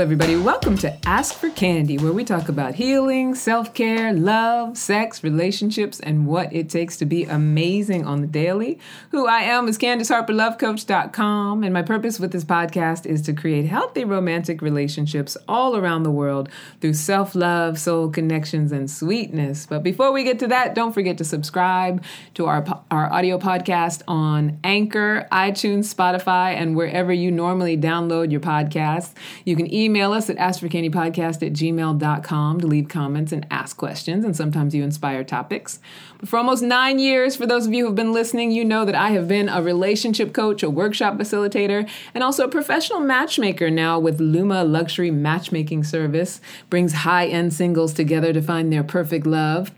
Everybody? Welcome to Ask for Candy, where we talk about healing, self care, love, sex, relationships, and what it takes to be amazing on the daily. Who I am is CandiceHarperLoveCoach.com, and my purpose with this podcast is to create healthy romantic relationships all around the world through self love, soul connections, and sweetness. But before we get to that, don't forget to subscribe to our, our audio podcast on Anchor, iTunes, Spotify, and wherever you normally download your podcasts. You can email us at askforcandypodcast at gmail.com to leave comments and ask questions, and sometimes you inspire topics. But for almost nine years, for those of you who've been listening, you know that I have been a relationship coach, a workshop facilitator, and also a professional matchmaker now with Luma Luxury Matchmaking Service. Brings high end singles together to find their perfect love.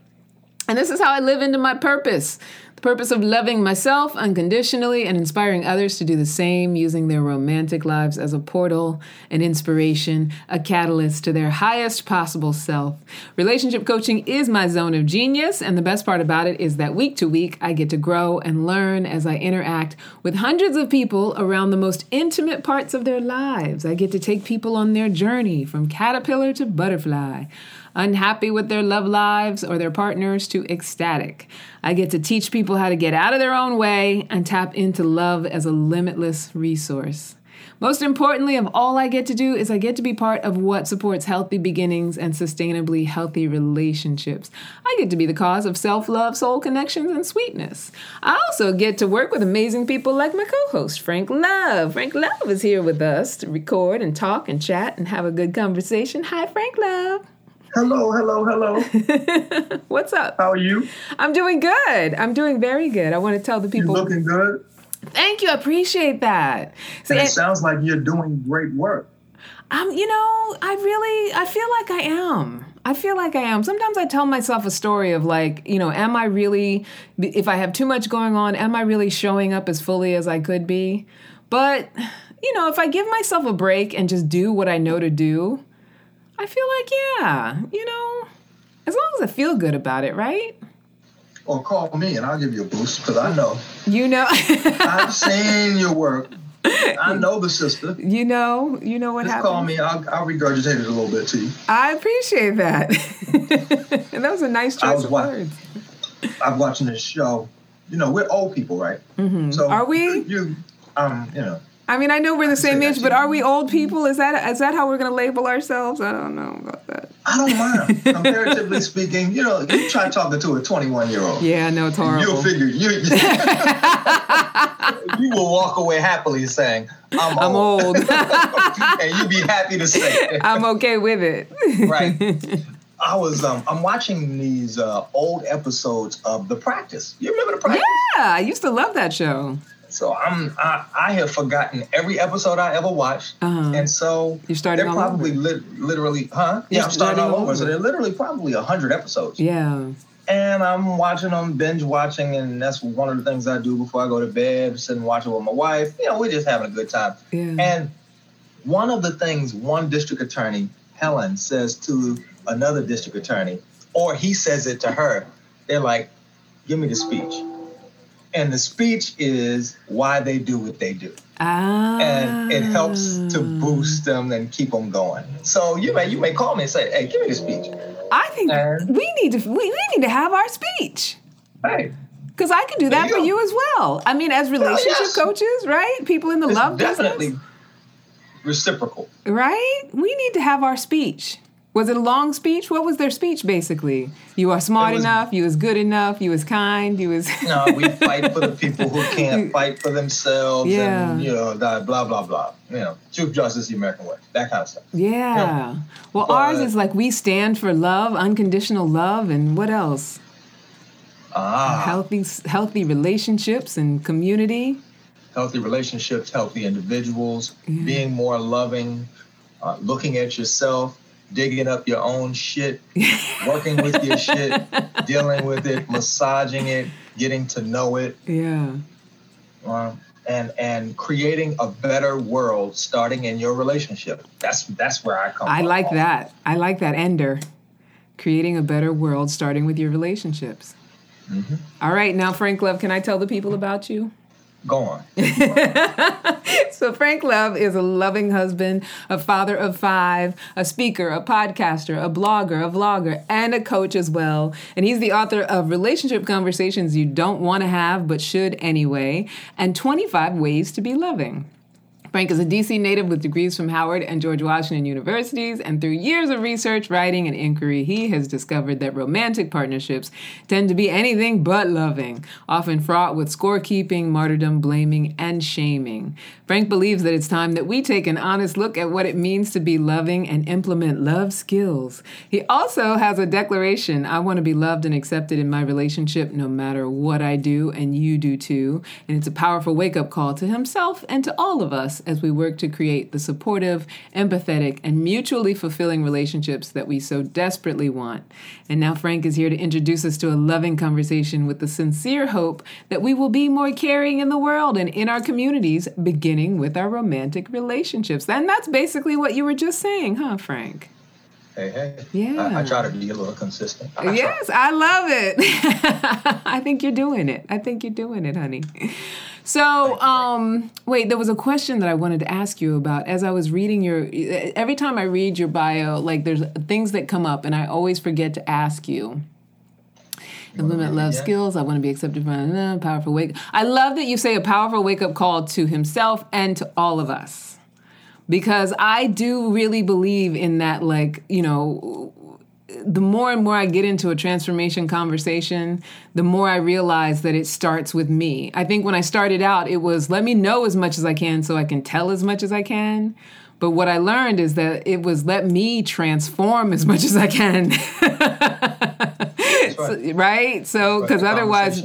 And this is how I live into my purpose purpose of loving myself unconditionally and inspiring others to do the same, using their romantic lives as a portal, an inspiration, a catalyst to their highest possible self. Relationship coaching is my zone of genius, and the best part about it is that week to week I get to grow and learn as I interact with hundreds of people around the most intimate parts of their lives. I get to take people on their journey from caterpillar to butterfly unhappy with their love lives or their partners to ecstatic. I get to teach people how to get out of their own way and tap into love as a limitless resource. Most importantly of all I get to do is I get to be part of what supports healthy beginnings and sustainably healthy relationships. I get to be the cause of self-love, soul connections, and sweetness. I also get to work with amazing people like my co-host Frank Love. Frank Love is here with us to record and talk and chat and have a good conversation. Hi Frank Love. Hello, hello, hello. What's up? How are you? I'm doing good. I'm doing very good. I want to tell the people. You're looking good. Thank you. I appreciate that. See, it sounds like you're doing great work. Um, you know, I really, I feel like I am. I feel like I am. Sometimes I tell myself a story of like, you know, am I really, if I have too much going on, am I really showing up as fully as I could be? But, you know, if I give myself a break and just do what I know to do, I feel like, yeah, you know, as long as I feel good about it, right? Or call me and I'll give you a boost because I know. You know. I've seen your work. I know the sister. You know, you know what Just happened. call me. I'll, I'll regurgitate it a little bit to you. I appreciate that. and that was a nice choice of wa- words. I'm watching this show. You know, we're old people, right? Mm-hmm. So are we? You, um, you know, I mean, I know we're the same age, but are we old people? Is that is that how we're going to label ourselves? I don't know about that. I don't mind. Comparatively speaking, you know, you try talking to a 21 year old. Yeah, no, it's horrible. You'll figure you you will walk away happily saying, "I'm old,", I'm old. and you'd be happy to say, "I'm okay with it." right. I was um, I'm watching these uh, old episodes of The Practice. You remember The Practice? Yeah, I used to love that show. So I'm I, I have forgotten every episode I ever watched, uh-huh. and so you started. They're probably li- literally, huh? Yeah, I'm starting all over. over. So they're literally probably hundred episodes. Yeah. And I'm watching them, binge watching, and that's one of the things I do before I go to bed. Sit and watch it with my wife. You know, we're just having a good time. Yeah. And one of the things one district attorney, Helen, says to another district attorney, or he says it to her, they're like, "Give me the speech." And the speech is why they do what they do. Ah. And it helps to boost them and keep them going. So you may you may call me and say, "Hey, give me the speech." I think and, we need to we, we need to have our speech. Hey. Because I can do that you for you as well. I mean, as relationship yes. coaches, right? People in the it's love definitely business. reciprocal. Right? We need to have our speech. Was it a long speech? What was their speech basically? You are smart was, enough, you was good enough, you was kind, you was No, we fight for the people who can't fight for themselves yeah. and you know, that blah blah blah. You know, truth, justice, the American way. That kind of stuff. Yeah. You know? Well but, ours is like we stand for love, unconditional love, and what else? Ah. Healthy healthy relationships and community. Healthy relationships, healthy individuals, yeah. being more loving, uh, looking at yourself digging up your own shit, working with your shit, dealing with it, massaging it, getting to know it. Yeah. Uh, and and creating a better world starting in your relationship. That's that's where I come I like that. I like that ender. Creating a better world starting with your relationships. Mm-hmm. All right, now Frank Love, can I tell the people about you? Go on. so, Frank Love is a loving husband, a father of five, a speaker, a podcaster, a blogger, a vlogger, and a coach as well. And he's the author of Relationship Conversations You Don't Want to Have But Should Anyway, and 25 Ways to Be Loving. Frank is a DC native with degrees from Howard and George Washington universities, and through years of research, writing, and inquiry, he has discovered that romantic partnerships tend to be anything but loving, often fraught with scorekeeping, martyrdom, blaming, and shaming. Frank believes that it's time that we take an honest look at what it means to be loving and implement love skills. He also has a declaration I want to be loved and accepted in my relationship no matter what I do, and you do too. And it's a powerful wake up call to himself and to all of us as we work to create the supportive, empathetic, and mutually fulfilling relationships that we so desperately want. And now Frank is here to introduce us to a loving conversation with the sincere hope that we will be more caring in the world and in our communities, beginning with our romantic relationships. And that's basically what you were just saying, huh, Frank? Hey, hey. Yeah. I, I try to be a little consistent. I yes, I love it. I think you're doing it. I think you're doing it, honey. So, um, wait, there was a question that I wanted to ask you about as I was reading your. Every time I read your bio, like there's things that come up, and I always forget to ask you. Implement love skills. I want to be accepted by a powerful wake. I love that you say a powerful wake up call to himself and to all of us, because I do really believe in that. Like you know, the more and more I get into a transformation conversation, the more I realize that it starts with me. I think when I started out, it was let me know as much as I can so I can tell as much as I can. But what I learned is that it was let me transform as much as I can. Right. So, right. So, because Right, otherwise,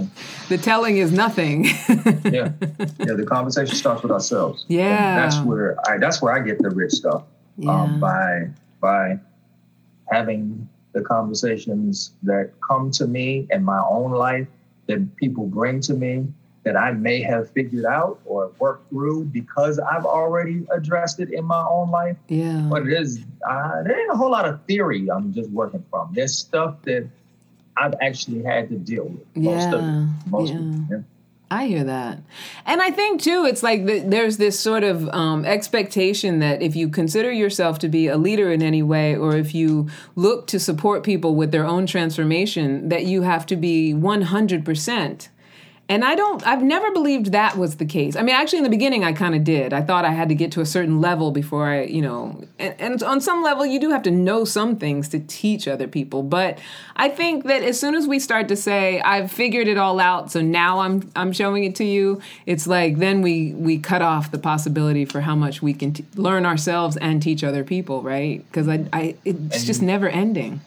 the telling is nothing. yeah, yeah. The conversation starts with ourselves. And Yeah. that's where I. That's where I get the rich stuff. Yeah. Um, by by having the conversations that come to me in my own life that people bring to me that I may have figured out or worked through because I've already addressed it in my own life. yeah. But it is uh, there ain't a whole lot of theory I'm just working from. There's stuff that I've actually had to deal with. Most of Yeah, it. Most yeah. of it. Yeah. I hear that. And I think too, it's like the, there's this sort of um, expectation that if you consider yourself to be a leader in any way, or if you look to support people with their own transformation, that you have to be 100%. And I don't, I've never believed that was the case. I mean, actually, in the beginning, I kind of did. I thought I had to get to a certain level before I, you know, and, and on some level, you do have to know some things to teach other people. But I think that as soon as we start to say, I've figured it all out, so now I'm, I'm showing it to you, it's like then we, we cut off the possibility for how much we can t- learn ourselves and teach other people, right? Because I, I, it's just never ending.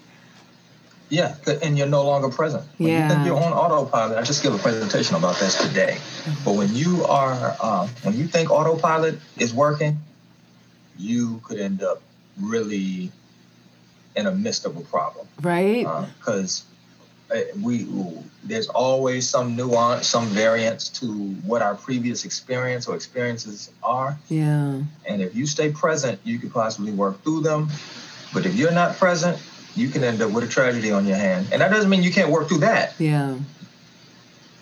Yeah, and you're no longer present. When Yeah. you think you're on autopilot, I just gave a presentation about this today. But when you are, um, when you think autopilot is working, you could end up really in a midst of a problem Right? because uh, we there's always some nuance, some variance to what our previous experience or experiences are. yeah. And if you stay present, you could possibly work through them. But if you're not present, you can end up with a tragedy on your hand. And that doesn't mean you can't work through that. Yeah.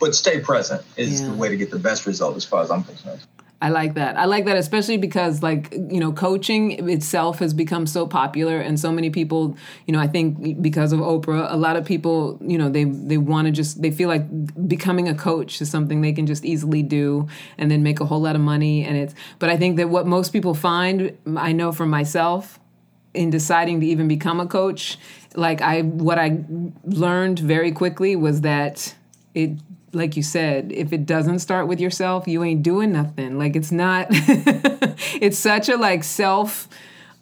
But stay present is Yeah. the way to get the best result as far as I'm concerned. I like that. I like that, especially because, like, you know, coaching itself has become so popular, and so many people, you know, I think because of Oprah, a lot of people, you know, they they want to just they feel like becoming a coach is something they can just easily do and then make a whole lot of money. And it's, but I think that what most people find, I know for myself, in deciding to even become a coach, like I what I learned very quickly was that it like you said, if it doesn't start with yourself, you ain't doing nothing. Like it's not it's such a like self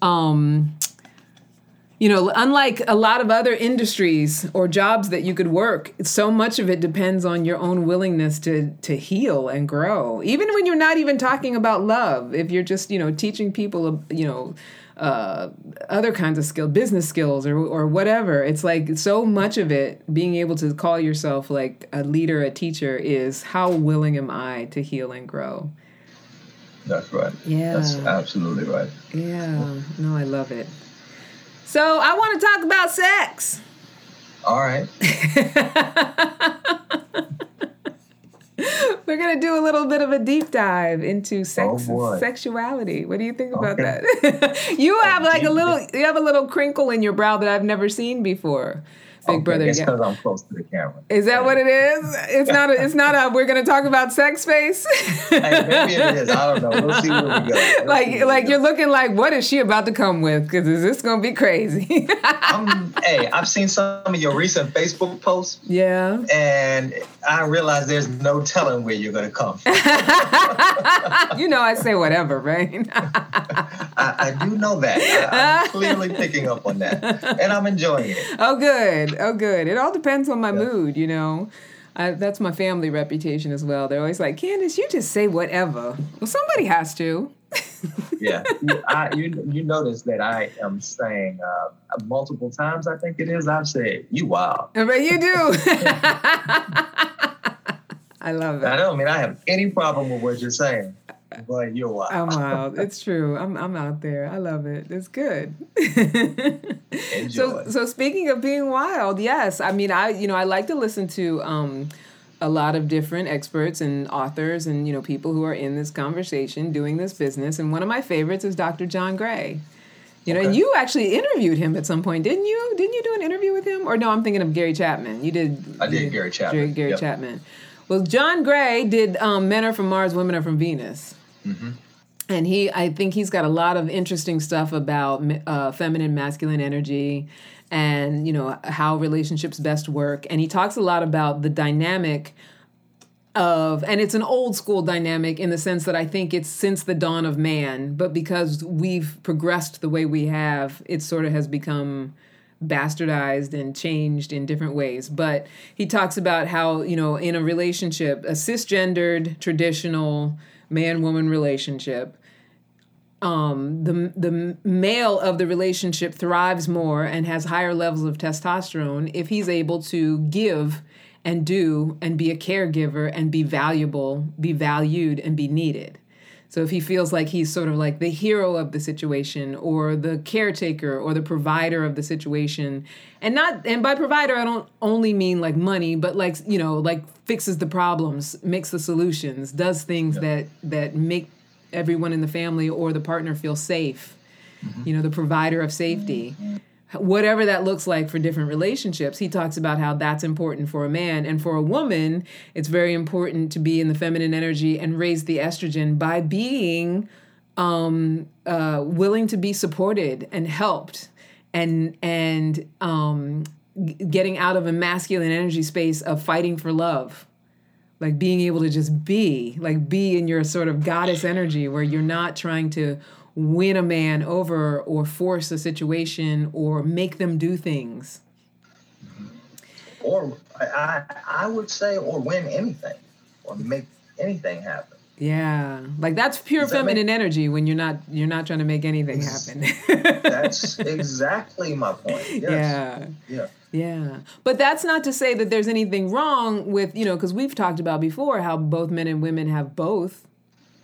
um you know, unlike a lot of other industries or jobs that you could work, so much of it depends on your own willingness to to heal and grow. Even when you're not even talking about love, if you're just, you know, teaching people, you know, uh, other kinds of skill, business skills or or whatever. It's like so much of it being able to call yourself like a leader, a teacher is how willing am I to heal and grow? That's right. Yeah. That's absolutely right. Yeah. No, I love it. So, I want to talk about sex. All right. We're going gonna do a little bit of a deep dive into sex Oh, and sexuality. What do you think about Okay. that? you have like a little you have a little crinkle in your brow that I've never seen before. Big Okay, brother. It's yeah. because I'm close to the camera. Is that what it is? It's not. A, it's not a. We're gonna talk about sex face. Hey, maybe it is. I don't know. We'll see where we go. We'll like, like go. you're looking like, what is she about to come with? Because is this gonna be crazy? I'm, um, hey, I've seen some of your recent Facebook posts, yeah. and I realize there's no telling where you're going to come from. you know, I say whatever, right? I, I do know that. I, I'm clearly picking up on that, and I'm enjoying it. oh, good. Oh, good. It all depends on my Yeah. mood, you know. I, that's my family reputation as well. They're always like, Candice, you just say whatever. Well, somebody has to. Yeah. You, I, you, you notice that I am saying uh, multiple times, I think it is, I've said, you wild. But you do. I love it. I don't mean I have any problem with what you're saying, but you're wild. I'm wild. It's true. I'm I'm out there. I love it. It's good. Enjoy. so so speaking of being wild, yes. I mean, I you know I like to listen to um, a lot of different experts and authors and you know people who are in this conversation doing this business. And one of my favorites is Dr. John Gray. You know, and you actually interviewed him at some point, didn't you? Didn't you do an interview with him? Or no, I'm thinking of Gary Chapman. You did. I did Gary Chapman. Gary, Gary Yep. Chapman. Well, John Gray did um, Men Are From Mars, Women Are From Venus Mm-hmm. and he i think he's got a lot of interesting stuff about uh, feminine masculine energy and you know how relationships best work and he talks a lot about the dynamic of and it's an old school dynamic in the sense that i think it's since the dawn of man but because we've progressed the way we have it sort of has become bastardized and changed in different ways but he talks about how you know in a relationship a cisgendered traditional man woman relationship um, the the male of the relationship thrives more and has higher levels of testosterone if he's able to give and do and be a caregiver and be valuable, be valued and be needed. So if he feels like he's sort of like the hero of the situation or the caretaker or the provider of the situation and not and by provider I don't only mean like money but like you know like fixes the problems, makes the solutions, does things that that make everyone in the family or the partner feel safe. Mm-hmm. You know, the provider of safety. Mm-hmm. Whatever that looks like for different relationships, he talks about how that's important for a man. And for a woman, it's very important to be in the feminine energy and raise the estrogen by being um, uh, willing to be supported and helped and and um, getting out of a masculine energy space of fighting for love like being able to just be like be in your sort of goddess energy where you're not trying to win a man over or force a situation or make them do things or I, I would say, or win anything, or make anything happen. yeah like that's pure that make- feminine energy when you're not you're not trying to make anything happen That's exactly my point. Yes. yeah Yeah. Yeah. But that's not to say that there's anything wrong with, you know, because we've talked about before how both men and women have both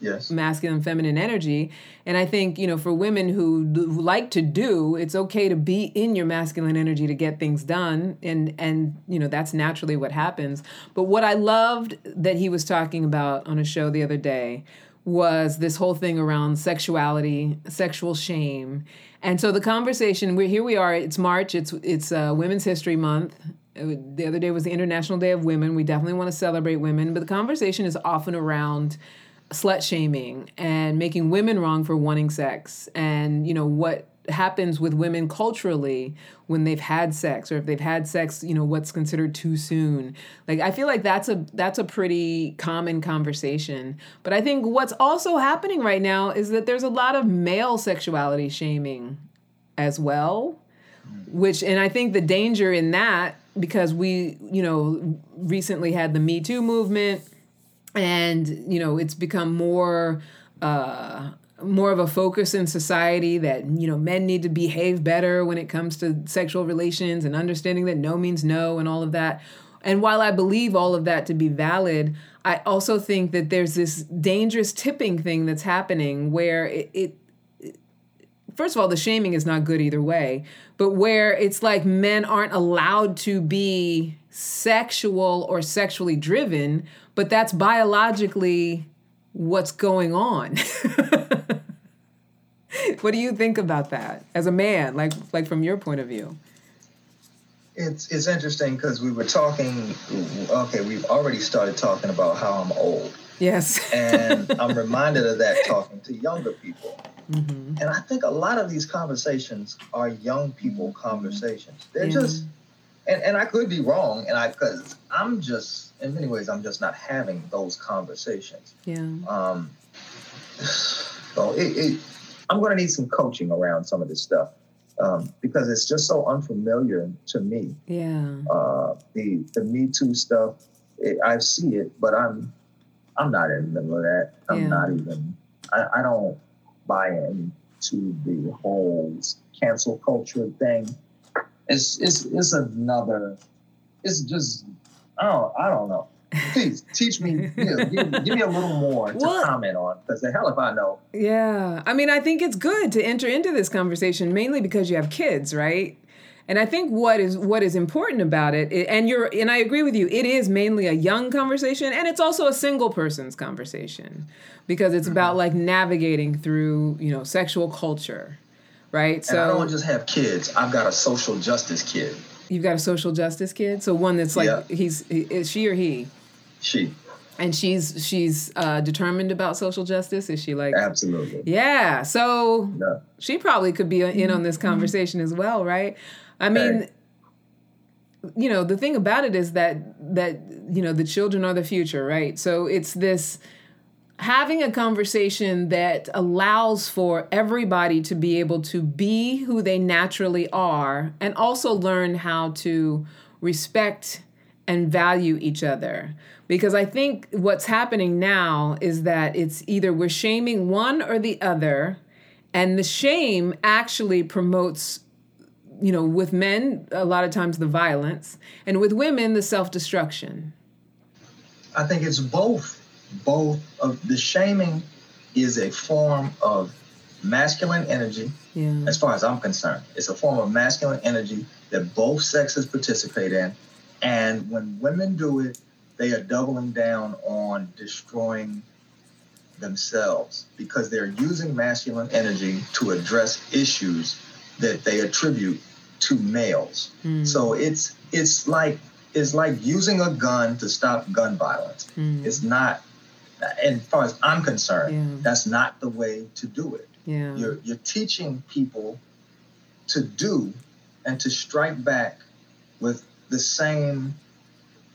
Yes. masculine feminine energy. And I think, you know, for women who, who like to do, it's okay to be in your masculine energy to get things done. And, and, you know, that's naturally what happens. But what I loved that he was talking about on a show the other day was this whole thing around sexuality, sexual shame. And so the conversation, we're here we are, it's March, it's, it's uh, Women's History Month. The other day was the International Day of Women. We definitely want to celebrate women, but the conversation is often around slut shaming and making women wrong for wanting sex. And you know what happens with women culturally when they've had sex or if they've had sex you know what's considered too soon. Like i feel like that's a that's a pretty common conversation. But i think what's also happening right now is that there's a lot of male sexuality shaming as well which and i think the danger in that because we you know recently had the me too movement and you know it's become more uh more of a focus in society that you know men need to behave better when it comes to sexual relations and understanding that no means no and all of that. And while i believe all of that to be valid i also think that there's this dangerous tipping thing that's happening where it, it first of all, the shaming is not good either way, but where it's like men aren't allowed to be sexual or sexually driven, but that's biologically what's going on. what do you think about that as a man, like like from your point of view? It's it's interesting because we were talking. Okay, we've already started talking about how I'm old. Yes. and I'm reminded of that talking to younger people. Mm-hmm. And I think a lot of these conversations are young people conversations. They're yeah. just, and, and I could be wrong, and I because I'm just in many ways I'm just not having those conversations. Yeah. Um. So it, it I'm going to need some coaching around some of this stuff um, because it's just so unfamiliar to me. Yeah. Uh, the the Me Too stuff, it, I see it, but I'm I'm not in the middle of that. I'm yeah. not even. I, I don't buy into the whole cancel culture thing. It's it's it's another. It's just I don't I don't know. Please teach me. You know, give, give, me a little more to well, comment on because the hell if I know. Yeah, I mean, I think it's good to enter into this conversation mainly because you have kids, right? And I think what is what is important about it, and you're and I agree with you, it is mainly a young conversation, and it's also a single person's conversation because it's mm-hmm. about like navigating through you know sexual culture, right? So I don't just have kids; I've got a social justice kid. You've got a social justice kid, so one that's like yeah. he's is she or he? She. And she's she's uh, determined about social justice. Is she like absolutely? Yeah. So yeah. she probably could be in on this conversation as well, right? I mean, you know, the thing about it is that that you know the children are the future, right? So it's this having a conversation that allows for everybody to be able to be who they naturally are and also learn how to respect and value each other. Because I think what's happening now is that it's either we're shaming one or the other, and the shame actually promotes you know, with men, a lot of times the violence, and with women, the self destruction? I think it's both. Both of the shaming is a form of masculine energy, yeah. as far as I'm concerned. It's a form of masculine energy that both sexes participate in. And when women do it, they are doubling down on destroying themselves because they're using masculine energy to address issues that they attribute to males. Mm. So it's it's like it's like using a gun to stop gun violence. Mm. It's not, as far as I'm concerned, yeah. that's not the way to do it. Yeah. You're you're teaching people to do and to strike back with the same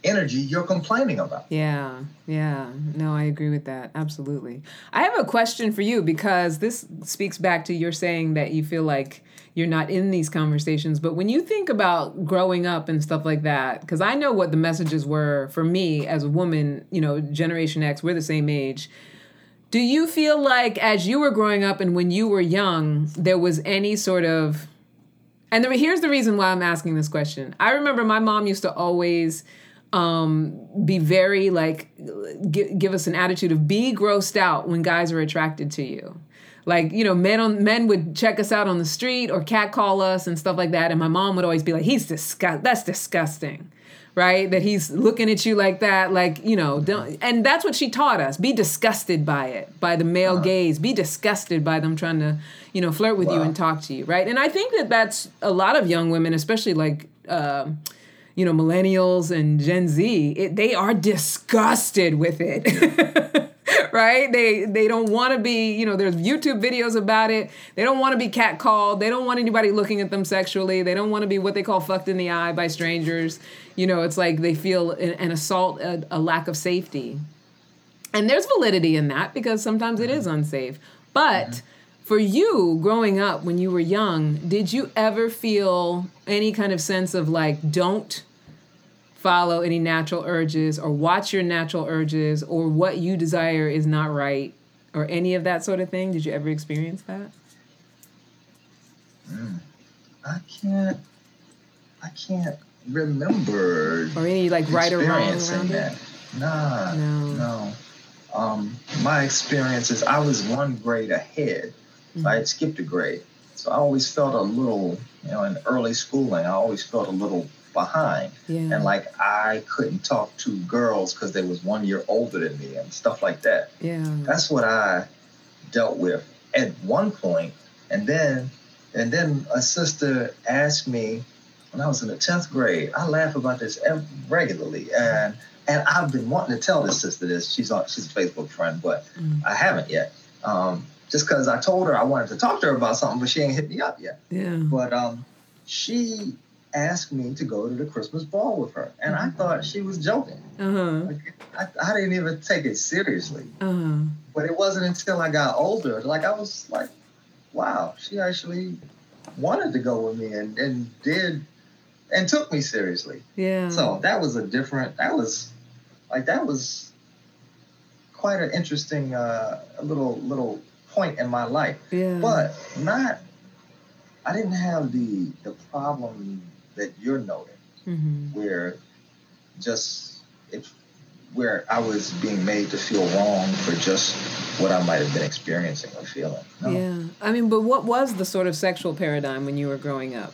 energy you're complaining about. Yeah, yeah. No, I agree with that. Absolutely. I have a question for you because this speaks back to your saying that you feel like you're not in these conversations. But when you think about growing up and stuff like that, because I know what the messages were for me as a woman, you know, Generation X, we're the same age. Do you feel like as you were growing up and when you were young, there was any sort of and here's the reason why I'm asking this question. I remember my mom used to always um, be very like give, give us an attitude of be grossed out when guys are attracted to you like you know men on men would check us out on the street or catcall us and stuff like that and my mom would always be like he's disgust that's disgusting right that he's looking at you like that like you know don't and that's what she taught us be disgusted by it by the male uh-huh. gaze be disgusted by them trying to you know flirt with wow. you and talk to you right and i think that that's a lot of young women especially like uh, you know, millennials and Gen Z, it, they are disgusted with it. right? They they don't want to be, you know, there's YouTube videos about it. They don't want to be catcalled. They don't want anybody looking at them sexually. They don't want to be what they call fucked in the eye by strangers. You know, it's like they feel an, an assault, a, a lack of safety. And there's validity in that because sometimes it is unsafe. But mm-hmm for you growing up when you were young did you ever feel any kind of sense of like don't follow any natural urges or watch your natural urges or what you desire is not right or any of that sort of thing? Did you ever experience that? Mm, I can't. I can't remember. Or any like right or wrong around that. it. Nah, no, no. Um, my experience is I was one grade ahead. Mm-hmm. I had skipped a grade, so I always felt a little, you know, in early schooling, I always felt a little behind. Yeah. And like I couldn't talk to girls because they was one year older than me and stuff like that. yeah. That's what I dealt with at one point. And then and then a sister asked me when I was in the 10th grade. I laugh about this regularly. And and I've been wanting to tell this sister this. She's on she's a Facebook friend, but Mm. I haven't yet. Um, just because I told her I wanted to talk to her about something, but she ain't hit me up yet. Yeah. But um, she asked me to go to the Christmas ball with her, and I thought she was joking. Uh-huh. Like, I, I didn't even take it seriously. Uh-huh. But it wasn't until I got older, like I was like, wow, she actually wanted to go with me and, and did and took me seriously. Yeah. So that was a different. That was like that was quite an interesting uh, little little point in my life yeah. but not i didn't have the the problem that you're noting Mhm. where just if where i was being made to feel wrong for just what i might have been experiencing or feeling No. Yeah. I mean, but what was the sort of sexual paradigm when you were growing up?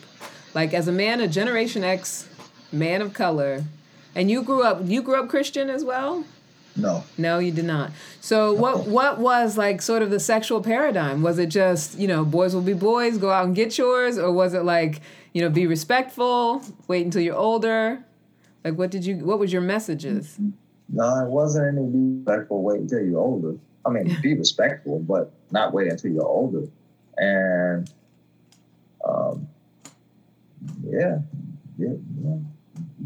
Like as a man, a Generation X man of color, and you grew up you grew up Christian as well? no No, you did not. So what what was like sort of the sexual paradigm? Was it just, you know, boys will be boys, go out and get yours, or was it like, you know, be respectful, wait until you're older? Like what did you what was your messages? no it wasn't any be respectful wait until you're older i mean be respectful but not wait until you're older and um yeah yeah, yeah.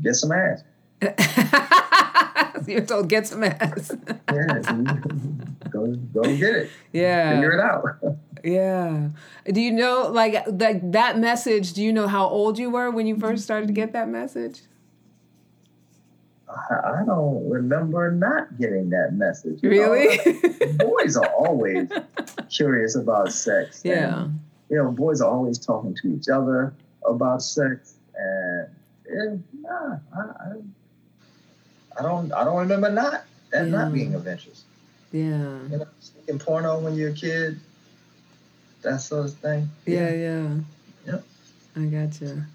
get some ass You're told get some ass. yeah go go get it yeah. figure it out Yeah. Do you know like like that message, do you know how old you were when you first started to get that message? I I don't remember not getting that message. Really? boys are always curious about sex. and, yeah. you know, boys are always talking to each other about sex, and yeah, nah, I, I, I don't, I don't remember not that Yeah. not being of interest. Yeah. You know, sneaking porno when you're a kid, that sort of thing. Yeah, yeah. Yep. I gotcha.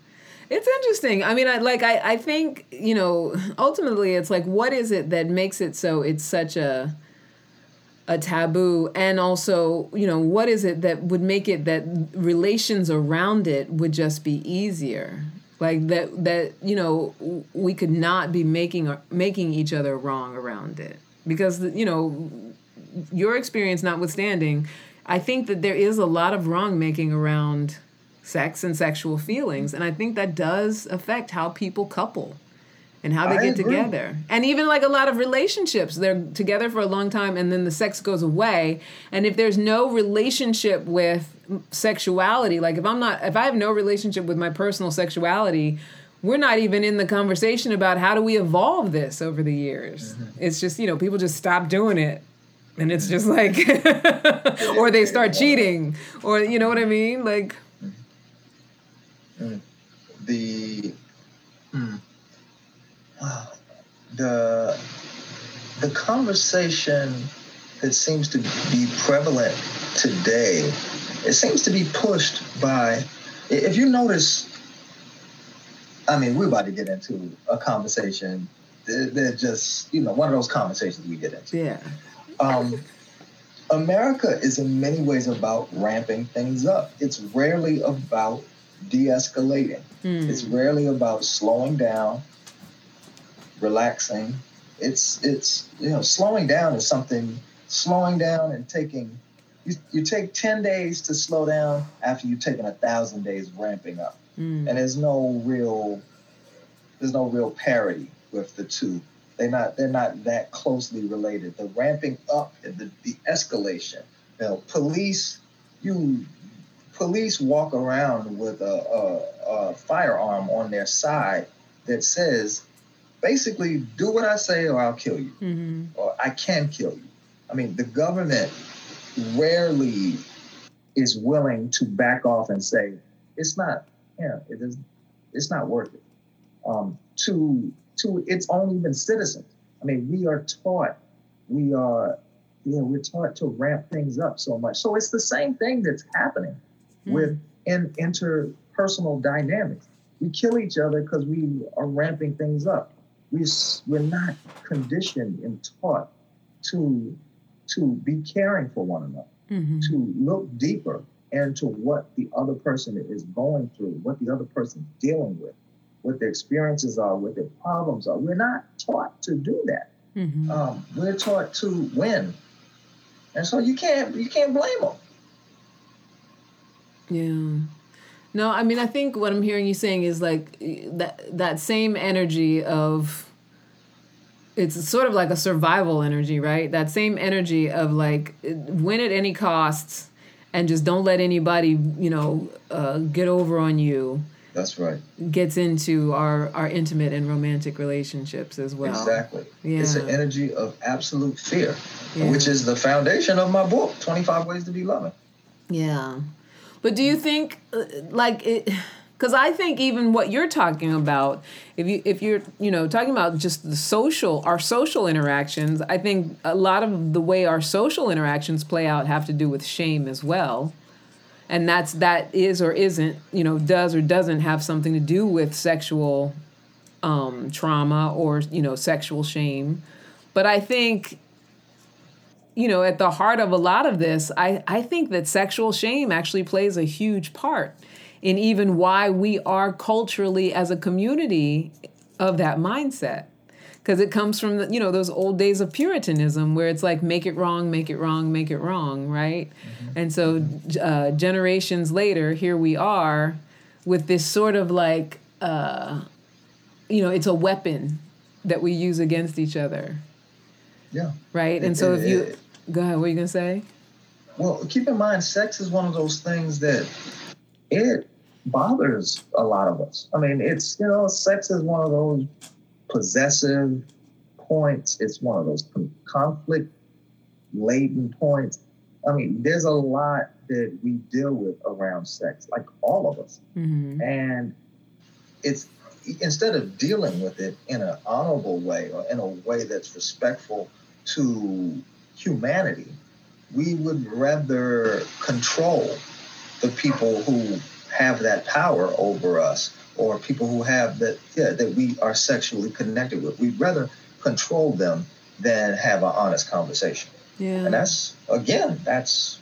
It's interesting. I mean, I like I, I think, you know, ultimately it's like what is it that makes it so it's such a a taboo and also, you know, what is it that would make it that relations around it would just be easier? Like that that, you know, we could not be making making each other wrong around it. Because you know, your experience notwithstanding, I think that there is a lot of wrong making around sex and sexual feelings. And I think that does affect how people couple and how they I get agree. together. And even like a lot of relationships, they're together for a long time and then the sex goes away. And if there's no relationship with sexuality, like if I'm not, if I have no relationship with my personal sexuality, we're not even in the conversation about how do we evolve this over the years. Mm-hmm. It's just, you know, people just stop doing it. And it's just like, or they start cheating, or you know what I mean? Like, the hmm, the the conversation that seems to be prevalent today it seems to be pushed by if you notice i mean we're about to get into a conversation that that just you know one of those conversations we get into yeah. Um, America is in many ways about ramping things up. It's rarely about de-escalating. Hmm. It's rarely about slowing down, relaxing. It's it's you know slowing down is something. Slowing down and taking you, you take ten days to slow down after you've taken a thousand days ramping up, Mm. and there's no real there's no real parity with the two. They're not they're not that closely related. The ramping up and the, the escalation. You know, police you police walk around with a, a, a firearm on their side that says basically do what I say or I'll kill you Mhm. or I can kill you. I mean, the government rarely is willing to back off and say it's not, yeah, it is, it's not worth it. Um, to to its own even citizens. I mean, we are taught, we are, you know, we're taught to ramp things up so much. So it's the same thing that's happening Hmm. with in interpersonal dynamics. we kill each other because we are ramping things up. We we're not conditioned and taught to to be caring for one another, mm-hmm. to look deeper into what the other person is going through, what the other person's dealing with, what their experiences are, what their problems are. We're not taught to do that. Mm-hmm. Um, we're taught to win, and so you can't you can't blame them. Yeah. No, I mean I think what I'm hearing you saying is like that that same energy of it's sort of like a survival energy, right? That same energy of like win at any costs and just don't let anybody, you know, uh, get over on you. That's right. Gets into our our intimate and romantic relationships as well. Exactly. Yeah. It's an energy of absolute fear, yeah. which is the foundation of my book, 25 Ways to Be Loving. Yeah. But do you think uh, like it because I think even what you're talking about, if you if you're you know talking about just the social our social interactions, I think a lot of the way our social interactions play out have to do with shame as well, and that's that is or isn't you know does or doesn't have something to do with sexual um, trauma or you know sexual shame, but I think you know at the heart of a lot of this, I I think that sexual shame actually plays a huge part in even why we are culturally as a community of that mindset because it comes from the, you know those old days of puritanism where it's like make it wrong make it wrong make it wrong right? Mm-hmm. and so uh, generations later here we are with this sort of like uh, you know it's a weapon that we use against each other. Yeah. Right? And it, so it, if you it, go ahead what are you gonna say? Well keep in mind sex is one of those things that it bothers a lot of us. I mean, it's, you know, sex is one of those possessive points, it's one of those conflict laden points. I mean, there's a lot that we deal with around sex, like all of us. Mm-hmm. And it's instead of dealing with it in an honorable way or in a way that's respectful to humanity, we would rather control the people who have that power over us or people who have that yeah, that we are sexually connected with. We'd rather control them than have an honest conversation. Yeah. And that's again, that's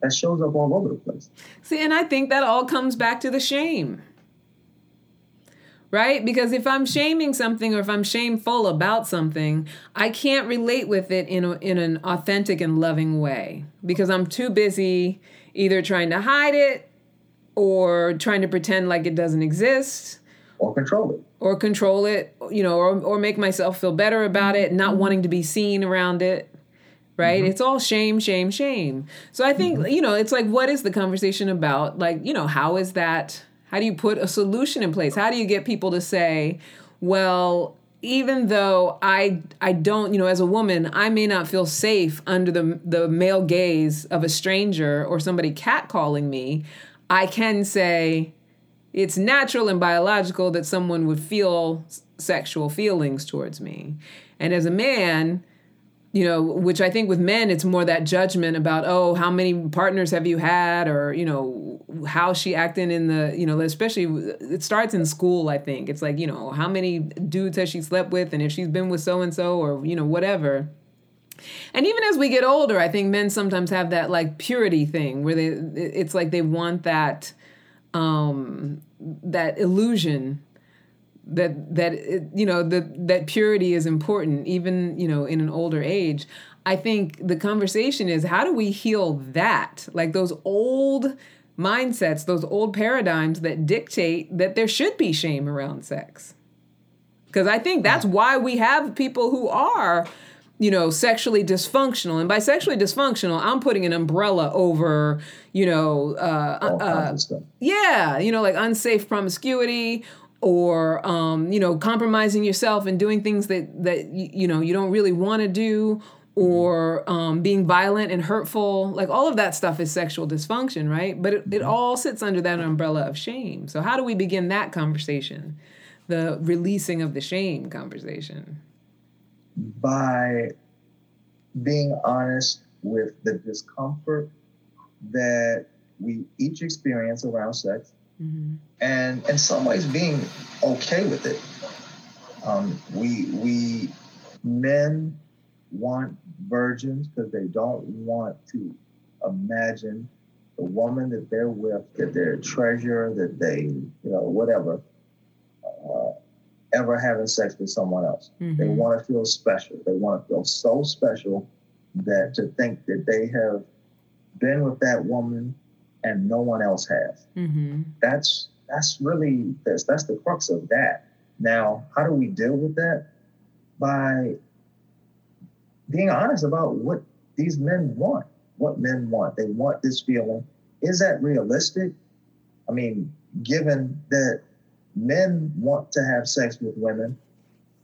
that shows up all over the place. See, and I think that all comes back to the shame. Right? Because if I'm shaming something or if I'm shameful about something, I can't relate with it in a, in an authentic and loving way because I'm too busy either trying to hide it or trying to pretend like it doesn't exist or control it or control it you know or, or make myself feel better about it not wanting to be seen around it right mm-hmm. it's all shame shame shame so i think mm-hmm. you know it's like what is the conversation about like you know how is that how do you put a solution in place how do you get people to say well even though I I don't, you know, as a woman, I may not feel safe under the the male gaze of a stranger or somebody catcalling me. I can say it's natural and biological that someone would feel sexual feelings towards me. And as a man, you know, which I think with men, it's more that judgment about, oh, how many partners have you had, or you know, how she acting in the, you know, especially it starts in school. I think it's like, you know, how many dudes has she slept with, and if she's been with so and so, or you know, whatever. And even as we get older, I think men sometimes have that like purity thing where they it's like they want that um that illusion that that it, you know that that purity is important even you know in an older age. I think the conversation is how do we heal that? Like those old mindsets those old paradigms that dictate that there should be shame around sex. Because i think that's why we have people who are you know, sexually dysfunctional. And by sexually dysfunctional, I'm putting an umbrella over, you know, uh, uh, yeah, you know, like unsafe promiscuity or, um, you know, compromising yourself and doing things that, that, you know, you don't really want to do or um, being violent and hurtful. Like all of that stuff is sexual dysfunction, right? But it, it mm-hmm. all sits under that umbrella of shame. So how do we begin that conversation? The releasing of the shame conversation by being honest with the discomfort that we each experience around sex mm-hmm. and in some ways being okay with it. Um, we we men want virgins because they don't want to imagine the woman that they're with, that they're a treasure, that they, you know, whatever, uh, ever having sex with someone else. Mm-hmm. They want to feel special. They want to feel so special that to think that they have been with that woman and no one else has. Mm-hmm. That's that's really that's that's the crux of that. Now, how do we deal with that? By being honest about what these men want, what men want. They want this feeling. Is that realistic? I mean, given that men want to have sex with women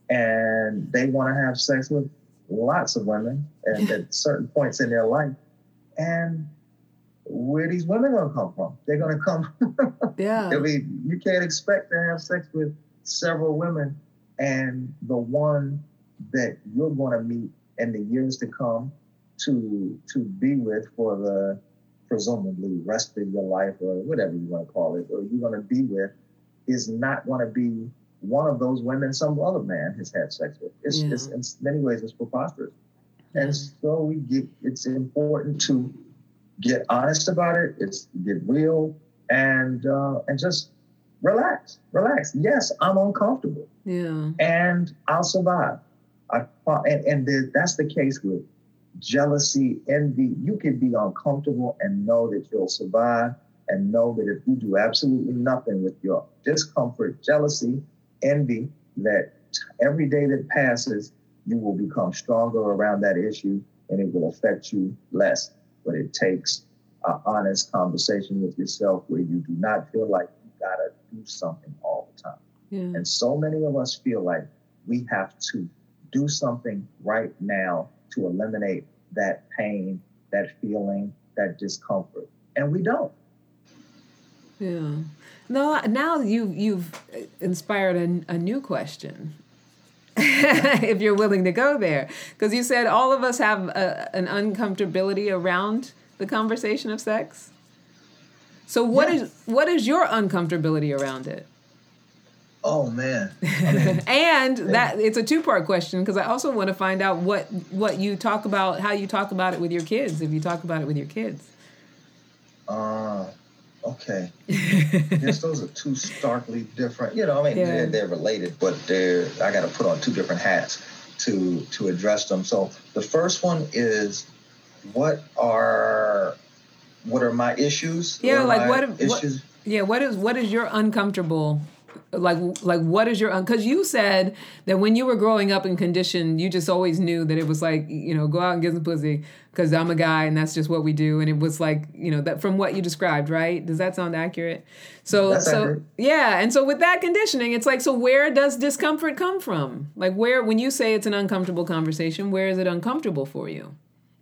and they want to have sex with lots of women at, at certain points in their life. And where these women gonna come from? They're gonna come. yeah. I mean, you can't expect to have sex with several women, and the one that you're gonna meet in the years to come to to be with for the presumably rest of your life or whatever you want to call it, or you're gonna be with, is not gonna be one of those women some other man has had sex with. It's, yeah. it's in many ways it's preposterous. And so we get it's important to get honest about it. It's get real and uh, and just relax, relax. Yes, I'm uncomfortable. Yeah. And I'll survive. I and, and the, that's the case with jealousy, envy. You can be uncomfortable and know that you'll survive, and know that if you do absolutely nothing with your discomfort, jealousy, envy, that every day that passes, you will become stronger around that issue, and it will affect you less but it takes an honest conversation with yourself where you do not feel like you gotta do something all the time. Yeah. And so many of us feel like we have to do something right now to eliminate that pain, that feeling, that discomfort. And we don't. Yeah. No, now you you've inspired a, a new question. if you're willing to go there. Because you said all of us have a, an uncomfortability around the conversation of sex. So what yeah. is what is your uncomfortability around it? Oh man. I mean, and that it's a two-part question because I also want to find out what what you talk about, how you talk about it with your kids, if you talk about it with your kids. Uh okay. yes, those are two starkly different. You know, I mean, yeah. they're, they're related, but they're I got to put on two different hats to to address them. So the first one is what are what are my issues? Yeah, what like what, issues? What, yeah, what is what is your uncomfortable like like what is your because you said that when you were growing up in condition you just always knew that it was like you know go out and get some pussy because i'm a guy and that's just what we do. And it was like you know that from what you described right? Does that sound accurate? So that's so accurate. yeah and so with that conditioning it's like so where does discomfort come from? Like where when you say it's an uncomfortable conversation where is it uncomfortable for you?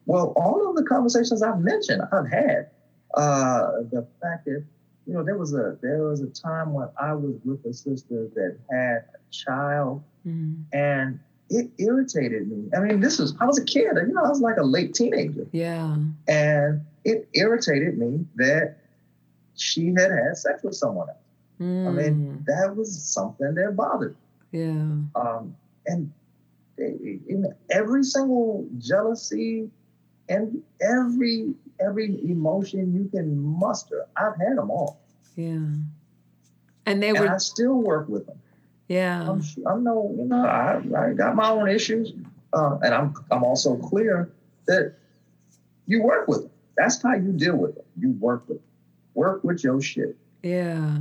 Well all of the conversations i've mentioned i've had uh the fact that you know, there was a there was a time when I was with a sister that had a child, mm-hmm. and it irritated me. I mean, this was I was a kid, you know, I was like a late teenager. Yeah, and it irritated me that she had had sex with someone else. Mm. I mean, mm. that was something that bothered. Me. Yeah, um, and in every single jealousy and every every emotion you can muster. I've had them all. Yeah. And they and were. I still work with them. Yeah. I'm, I'm no, you know, I, I got my own issues, uh, and I'm I'm also clear that you work with them. That's how you deal with them. You work with them. Work with your shit. Yeah.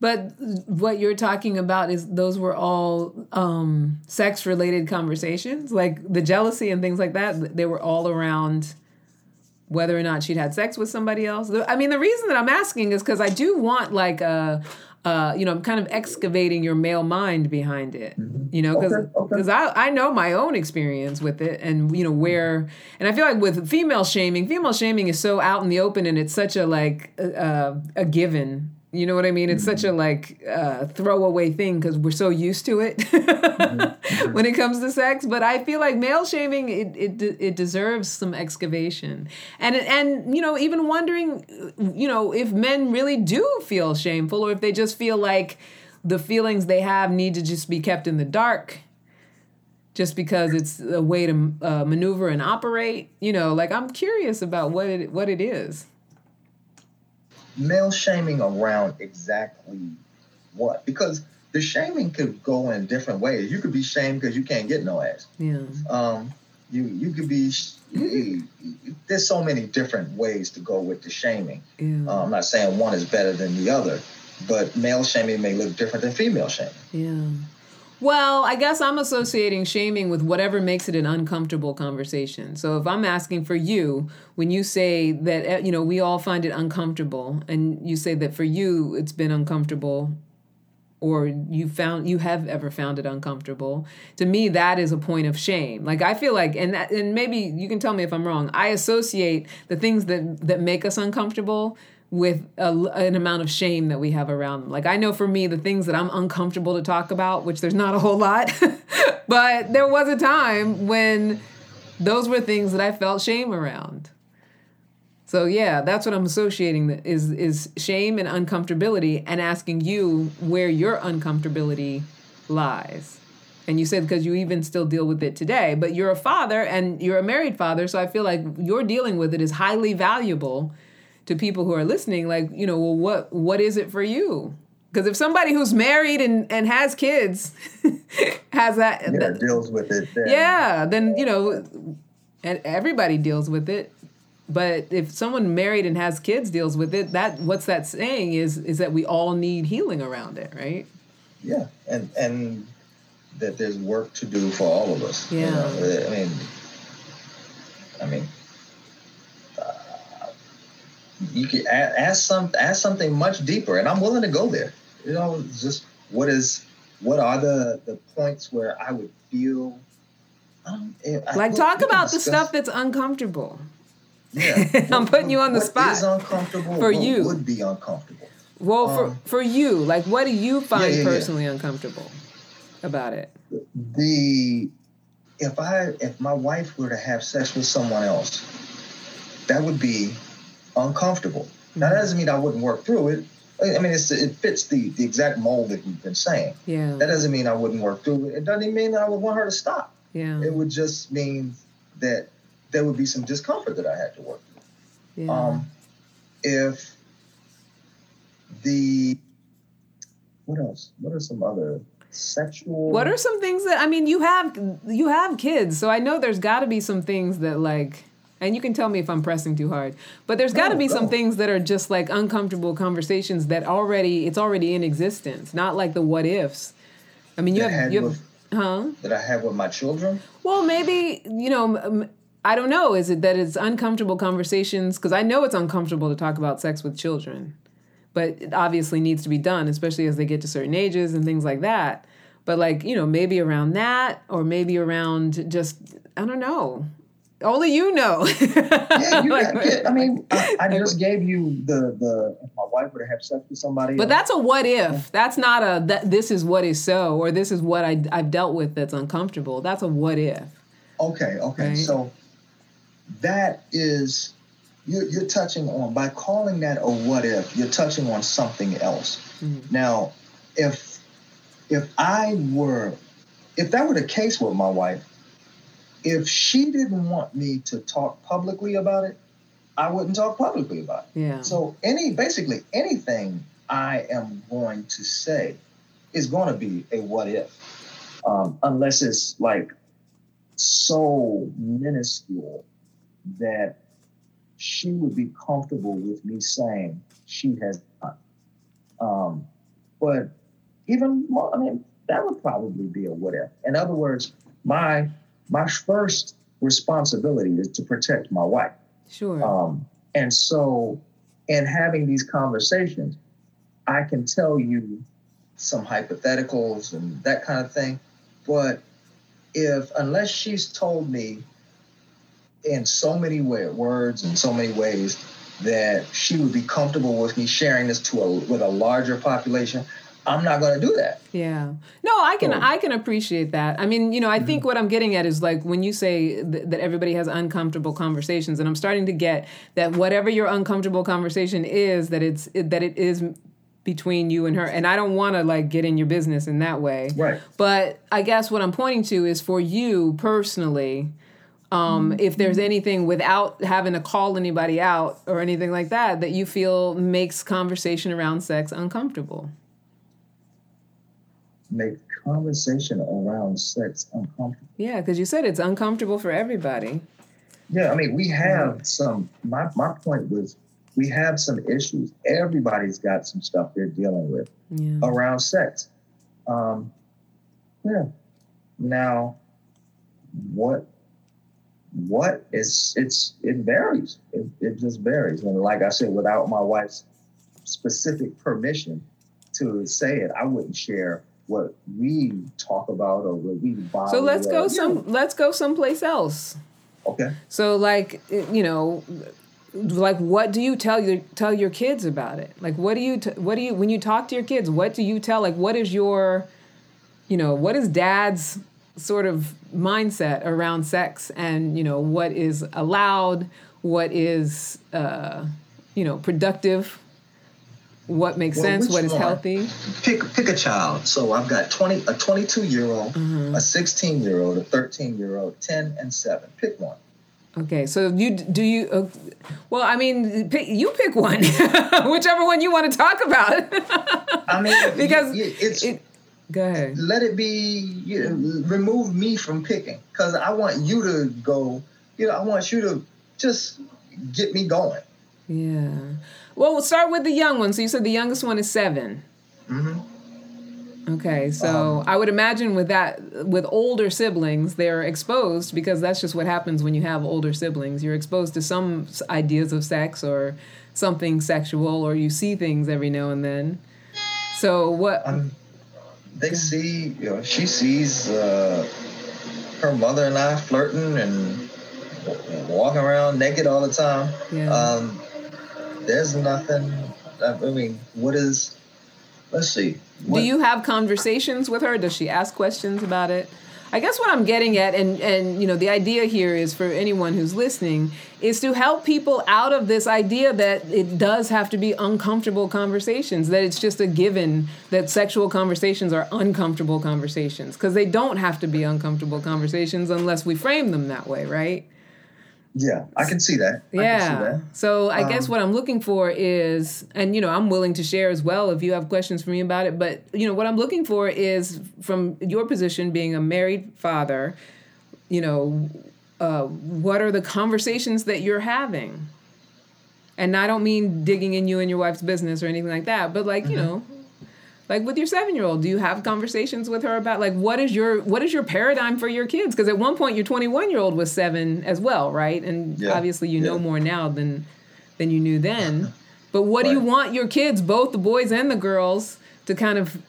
But what you're talking about is those were all um, sex related conversations, like the jealousy and things like that. They were all around whether or not she'd had sex with somebody else. I mean, the reason that I'm asking is because I do want like a. Uh, you know, I'm kind of excavating your male mind behind it, mm-hmm. you know, because because okay, okay. I, I know my own experience with it and, you know, where, and I feel like with female shaming, female shaming is so out in the open and it's such a like uh, a given You know what I mean? It's mm-hmm. such a like uh, throwaway thing because we're so used to it mm-hmm. when it comes to sex. But I feel like male shaming it, it it deserves some excavation, and and you know even wondering, you know, if men really do feel shameful or if they just feel like the feelings they have need to just be kept in the dark just because it's a way to uh, maneuver and operate you know like i'm curious about what it what it is male shaming around exactly what? Because the shaming could go in different ways. You could be shamed because you can't get no ass. Yeah. Um, you you could be. You, there's so many different ways to go with the shaming. Yeah. Uh, I'm not saying one is better than the other, but male shaming may look different than female shaming. Yeah. Well, I guess I'm associating shaming with whatever makes it an uncomfortable conversation. So if I'm asking for you, when you say that, eh, you know, we all find it uncomfortable, and you say that for you it's been uncomfortable, or you found you have ever found it uncomfortable to me that is a point of shame like i feel like and that, and maybe you can tell me if i'm wrong i associate the things that that make us uncomfortable with a, an amount of shame that we have around them. Like I know for me, the things that I'm uncomfortable to talk about, which there's not a whole lot, but there was a time when those were things that I felt shame around. So yeah, that's what I'm associating is is shame and uncomfortability, and asking you where your uncomfortability lies. And you said because you even still deal with it today, but you're a father and you're a married father, so I feel like you're dealing with it is highly valuable to people who are listening like you know well what what is it for you because if somebody who's married and, and has kids has that, yeah, that deals with it then. yeah then you know and everybody deals with it but if someone married and has kids deals with it that what's that saying is is that we all need healing around it right yeah and and that there's work to do for all of us yeah you know? i mean i mean you can ask some ask something much deeper, and I'm willing to go there. You know, just what is what are the the points where I would feel um, like talk about the stuff that's uncomfortable. Yeah, I'm putting you on the spot. Is uncomfortable for you would be uncomfortable. Well, um, for for you, like, what do you find yeah, yeah, personally yeah. uncomfortable about it? The if I if my wife were to have sex with someone else, that would be uncomfortable. Now, that doesn't mean I wouldn't work through it. I mean, it fits the, the exact mold that you've been saying. Yeah. That doesn't mean I wouldn't work through it. It doesn't even mean that I would want her to stop. Yeah. It would just mean that there would be some discomfort that I had to work through. Yeah. Um, if the what else? What are some other sexual? What are some things that I mean? You have you have kids, so I know there's got to be some things that like and you can tell me if I'm pressing too hard. But there's got to be go. some things that are just like uncomfortable conversations that already it's already in existence, not like the what ifs. I mean, you that have, you have with, huh? That I have with my children. Well, maybe you know. I don't know. Is it that it's uncomfortable conversations? Because I know it's uncomfortable to talk about sex with children, but it obviously needs to be done, especially as they get to certain ages and things like that. But like you know, maybe around that, or maybe around just I don't know only you know. yeah, you got, I mean, I, I, just gave you the the if my wife were to have sex with somebody. But that's a what if. That's not a that this is what is so or this is what I I've dealt with that's uncomfortable. That's a what if. Okay. Okay. Right? So that is you're, you're touching on by calling that a what if. You're touching on something else. Mm-hmm. Now, if if I were if that were the case with my wife if she didn't want me to talk publicly about it, I wouldn't talk publicly about it. Yeah. So any basically anything I am going to say is going to be a what if, um, unless it's like so minuscule that she would be comfortable with me saying she has not. Um, but even more, I mean, that would probably be a what if. In other words, my my first responsibility is to protect my wife. Sure. Um, and so, in having these conversations, I can tell you some hypotheticals and that kind of thing. But if, unless she's told me in so many way, words and so many ways that she would be comfortable with me sharing this to a with a larger population, I'm not going to do that. Yeah. No, I can I can appreciate that. I mean, you know, I think mm-hmm. what I'm getting at is like when you say th- that everybody has uncomfortable conversations and I'm starting to get that whatever your uncomfortable conversation is that it's that it is between you and her and I don't want to like get in your business in that way. Right. But I guess what I'm pointing to is for you personally um, mm-hmm. if there's mm-hmm. anything without having to call anybody out or anything like that that you feel makes conversation around sex uncomfortable make conversation around sex uncomfortable. Yeah, because you said it's uncomfortable for everybody. Yeah, I mean, we have some. My my point was, we have some issues. Everybody's got some stuff they're dealing with Yeah. around sex. Um, yeah. Now, what what is it's it varies. It, it just varies. And like I said, without my wife's specific permission to say it, I wouldn't share what we talk about or what we buy. So let's go some. Let's go someplace else. Okay. So like you know, like what do you tell your tell your kids about it? Like what do you t- what do you when you talk to your kids? What do you tell? Like what is your, you know, what is dad's sort of mindset around sex and you know what is allowed, what is uh, you know productive, what makes Well, sense, what is one? healthy. Pick pick a child. So I've got 20 a 22 year old, Mm-hmm. a 16 year old, a 13 year old, 10 and 7. Pick one. Okay, so you do you? Uh, well, I mean, pick, you pick one, whichever one you want to talk about. I mean, because y- y- it's it, go ahead. let it be you know, remove me from picking because i want you to go you know i want you to just get me going Yeah. Well, we'll start with the young one. So you said the youngest one is 7 Mm-hmm. Okay, so I would imagine with that, with older siblings, they're exposed because that's just what happens when you have older siblings. You're exposed to some ideas of sex or something sexual, or you see things every now and then. So what? um, they see you know she sees uh, her mother and i flirting and walking around naked all the time Yeah. um, there's nothing i mean what is let's see Do you have conversations with her? Does she ask questions about it? I guess what I'm getting at, and and you know, the idea here is for anyone who's listening, is to help people out of this idea that it does have to be uncomfortable conversations. That it's just a given that sexual conversations are uncomfortable conversations because they don't have to be uncomfortable conversations unless we frame them that way, right? Yeah, I can see that. I can see Yeah. that. So I guess Um, what I'm looking for is, and you know, I'm willing to share as well if you have questions for me about it. But you know, what I'm looking for is from your position, being a married father, you know, uh, what are the conversations that you're having? And I don't mean digging in you and your wife's business or anything like that, but like you Mm-hmm. know, like with your seven year old, do you have conversations with her about like what is your what is your paradigm for your kids? Because at one point your 21 year old was seven as well, right? And Yeah, obviously you know more now than than you knew then. But what do you want your kids, both the boys and the girls, to kind of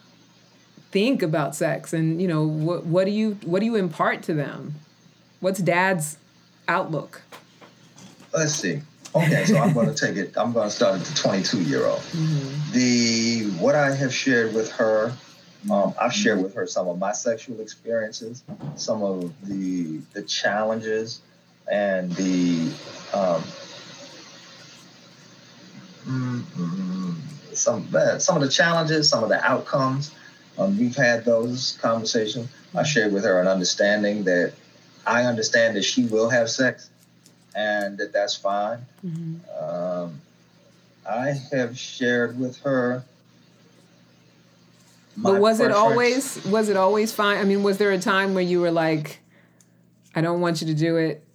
think about sex? And you know what what do you what do you impart to them? What's dad's outlook? let's see. Okay, so I'm going to take it. I'm going to start at the 22 year old. The what I have shared with her, um, I've shared with her some of my sexual experiences, some of the the challenges, and the um, mm, mm, some uh, some of the challenges, some of the outcomes. Um, we've had those conversations. I shared with her an understanding that I understand that she will have sex and that that's fine. Um, I have shared with her. my but was it always was it always fine? I mean, was there a time where you were like, I don't want you to do it?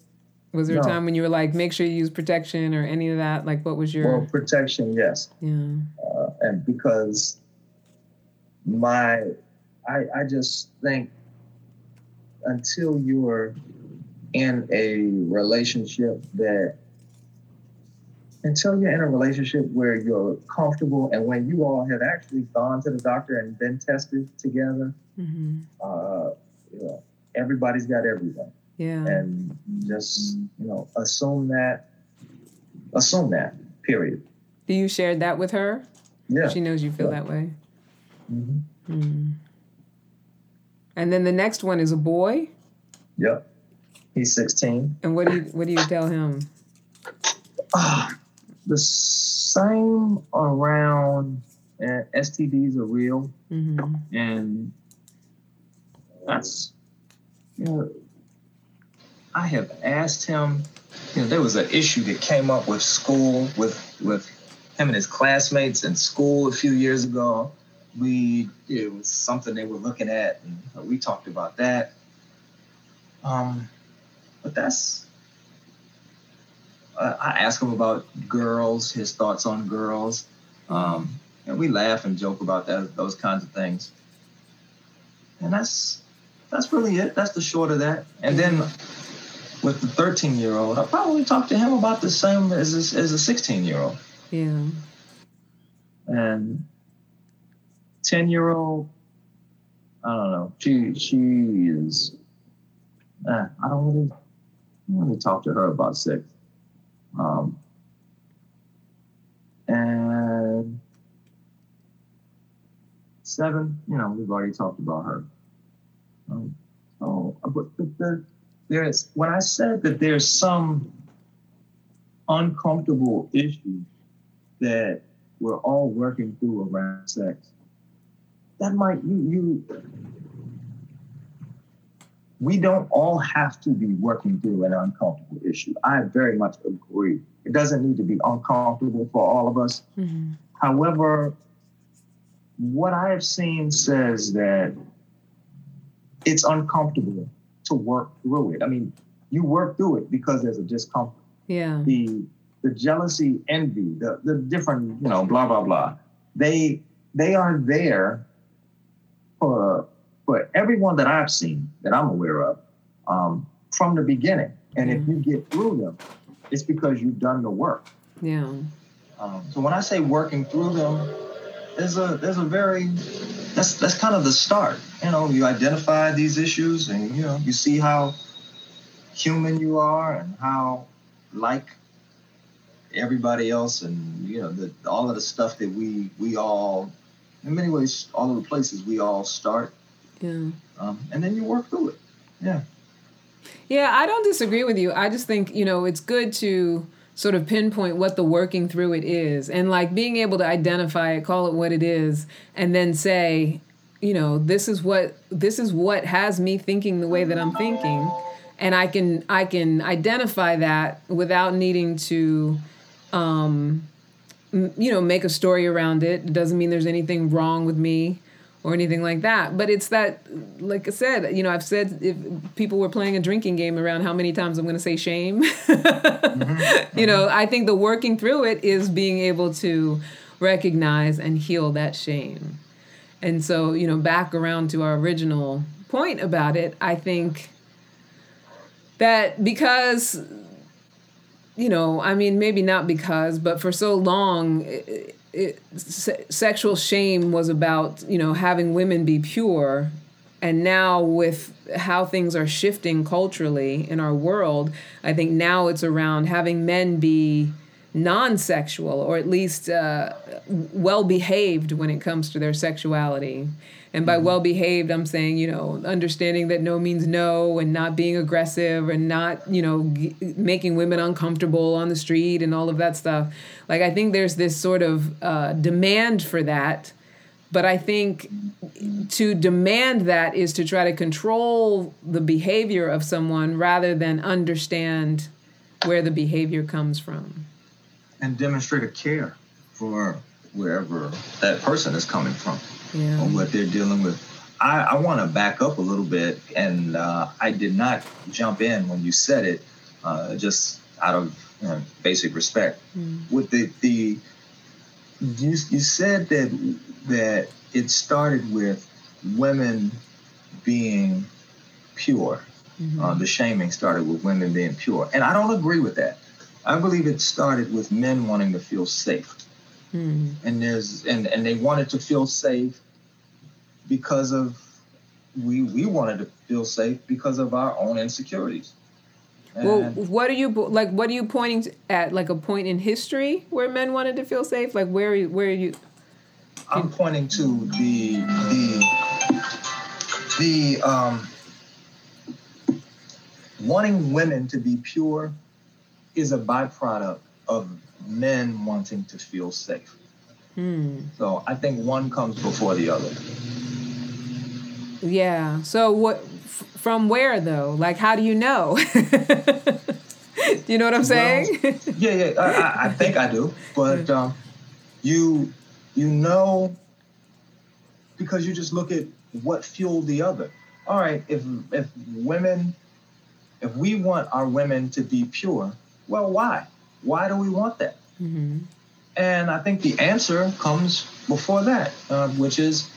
Was there a time when you were like, make sure you use protection or any of that? Like, what was your Well, protection, yes. yeah? uh, and because my I, I just think until you're in a relationship that until you're in a relationship where you're comfortable and when you all have actually gone to the doctor and been tested together hmm uh, you know, everybody's got everything Yeah. and just you know assume that assume that Period. Do you share that with her? Yeah. She knows you feel Yeah. that way. Mhm. Hmm. And then the next one is a boy. Yep. He's 16. And what do you what do you tell him? Ah, the same around uh, STDs are real, hmm and that's you know. I have asked him. You know, there was an issue that came up with school with with him and his classmates in school a few years ago. We it was something they were looking at, and we talked about that. Um, but that's uh, I ask him about girls, his thoughts on girls, um, and we laugh and joke about that, those kinds of things. And that's that's really it. That's the short of that. And then with the 13 year old, I probably talk to him about the same as a, as a 16 year old. Yeah. And 10 year old, I don't know. She she is. Uh, I don't really, I don't really talk to her about sex. Um, and seven, you know, we've already talked about her. Um, but the, the, there's when I said that there's some uncomfortable issues that we're all working through around sex. That might you you we don't all have to be working through an uncomfortable issue. I very much agree. It doesn't need to be uncomfortable for all of us. hmm However, what I have seen says that it's uncomfortable to work through it. I mean, you work through it because there's a discomfort Yeah. the the jealousy, envy, the the different, you know, blah blah blah. They they are there for for everyone that I've seen that I'm aware of um, from the beginning. And if you get through them, it's because you've done the work. Yeah. Um, so when I say working through them, there's a there's a very that's that's kind of the start. You know, you identify these issues, and you know you see how human you are, and how like everybody else, and you know the, all of the stuff that we we all, in many ways, all of the places we all start, Yeah. um, and then you work through it. Yeah. Yeah, I don't disagree with you. I just think, you know, it's good to sort of pinpoint what the working through it is and like being able to identify it, call it what it is, and then say, you know, this is what this is what has me thinking the way that I'm thinking. And I can I can identify that without needing to um m- you know, make a story around it. It doesn't mean there's anything wrong with me or anything like that. But it's that, like I said, you know, I've said if people were playing a drinking game around how many times I'm going to say shame, mm-hmm. you know, I think the working through it is being able to recognize and heal that shame. And so, you know, back around to our original point about it, I think that because you know, I mean, maybe not because, but for so long, it, se- sexual shame was about, you know, having women be pure. And now, with how things are shifting culturally in our world, I think now it's around having men be non sexual or at least uh, well behaved when it comes to their sexuality. And by well behaved, I'm saying, you know, understanding that no means no and not being aggressive and not, you know, g- making women uncomfortable on the street and all of that stuff. Like, I think there's this sort of uh, demand for that. But I think to demand that is to try to control the behavior of someone rather than understand where the behavior comes from. And demonstrate a care for wherever that person is coming from. Yeah. on what they're dealing with. I, I want to back up a little bit, and uh, I did not jump in when you said it, uh, just out of you know, basic respect. With the the you, you said that that it started with women being pure. Uh, the shaming started with women being pure, and I don't agree with that. I believe it started with men wanting to feel safe Hmm. and there's and and they wanted to feel safe because of we we wanted to feel safe because of our own insecurities well, what are you like? What are you pointing at? Like a point in history where men wanted to feel safe? Like where? Where are you? I'm pointing to the the the um, wanting women to be pure is a byproduct of men wanting to feel safe. Hmm. So I think one comes before the other. Yeah. So what? f- From where though? Like, how do you know? Do you know what I'm saying? Yeah, yeah, I, I, I think I do, but um, you you know because you just look at what fueled the other. All right, if if women, if we want our women to be pure, well, why? Why do we want that? hmm And I think the answer comes before that, uh, which is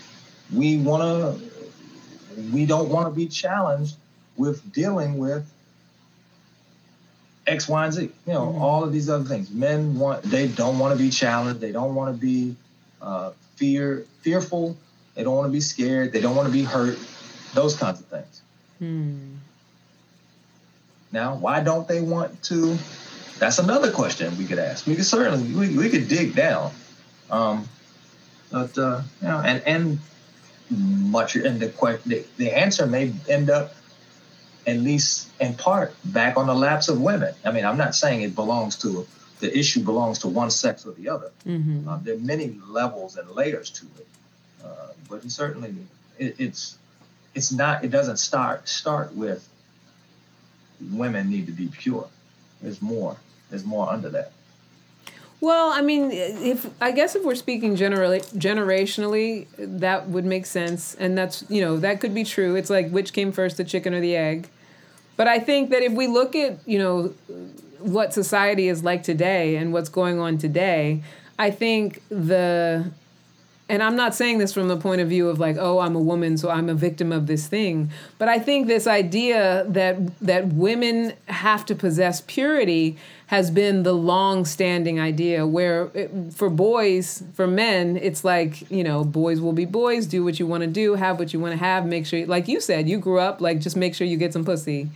we want to, we don't want to be challenged with dealing with X, Y, and Z. You know, Mhm. all of these other things. Men want, they don't want to be challenged. They don't want to be uh, fear, fearful. They don't want to be scared. They don't want to be hurt. Those kinds of things. Hmm. Now, why don't they want to? That's another question we could ask. We could certainly we, we could dig down, um, but uh, you know, and and much and the the, the answer may end up at least in part back on the laps of women. I mean, I'm not saying it belongs to the issue belongs to one sex or the other. hmm Um, there are many levels and layers to it, uh, but it certainly it, it's it's not. It doesn't start start with women need to be pure. There's more. There's more under that. Well, I mean, if I guess if we're speaking generally generationally, that would make sense, and that's you know that could be true. It's like which came first, the chicken or the egg? But I think that if we look at you know what society is like today and what's going on today, I think the and I'm not saying this from the point of view of like, oh, I'm a woman, so I'm a victim of this thing. But I think this idea that that women have to possess purity has been the long-standing idea. Where it, for boys, for men, it's like you know, boys will be boys. Do what you want to do, have what you want to have. Make sure, like you said, you grew up like just make sure you get some pussy,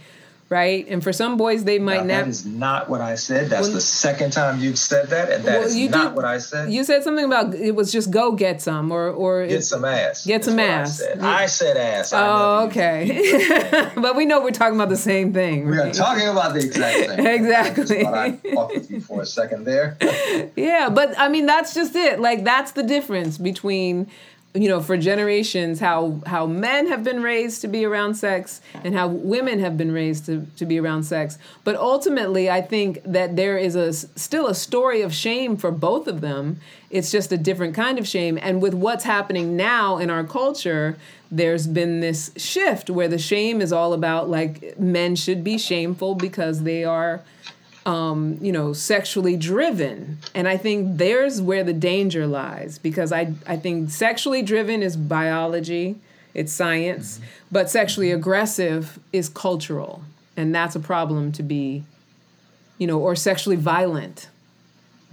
right? And for some boys, they might Now, that never. is not what I said. That's Well- the second time you've said that, and that Well, is you not did- what I said. You said something about it was just go get some or or Get some ass. Get some ass. I said, Yeah. I said ass. Oh, okay. but we know we're talking about the same thing. We are talking about the exact same. thing. Exactly. Just I'd talk with you for a second there. Yeah, but I mean that's just it. Like that's the difference between you know for generations how how men have been raised to be around sex and how women have been raised to, to be around sex. But ultimately i think that there is a still a story of shame for both of them. It's just a different kind of shame. And with what's happening now in our culture there's been this shift where the shame is all about like men should be shameful because they are um, you know, sexually driven. And I think there's where the danger lies because I, I think sexually driven is biology, it's science, but sexually aggressive is cultural. And that's a problem to be, you know, or sexually violent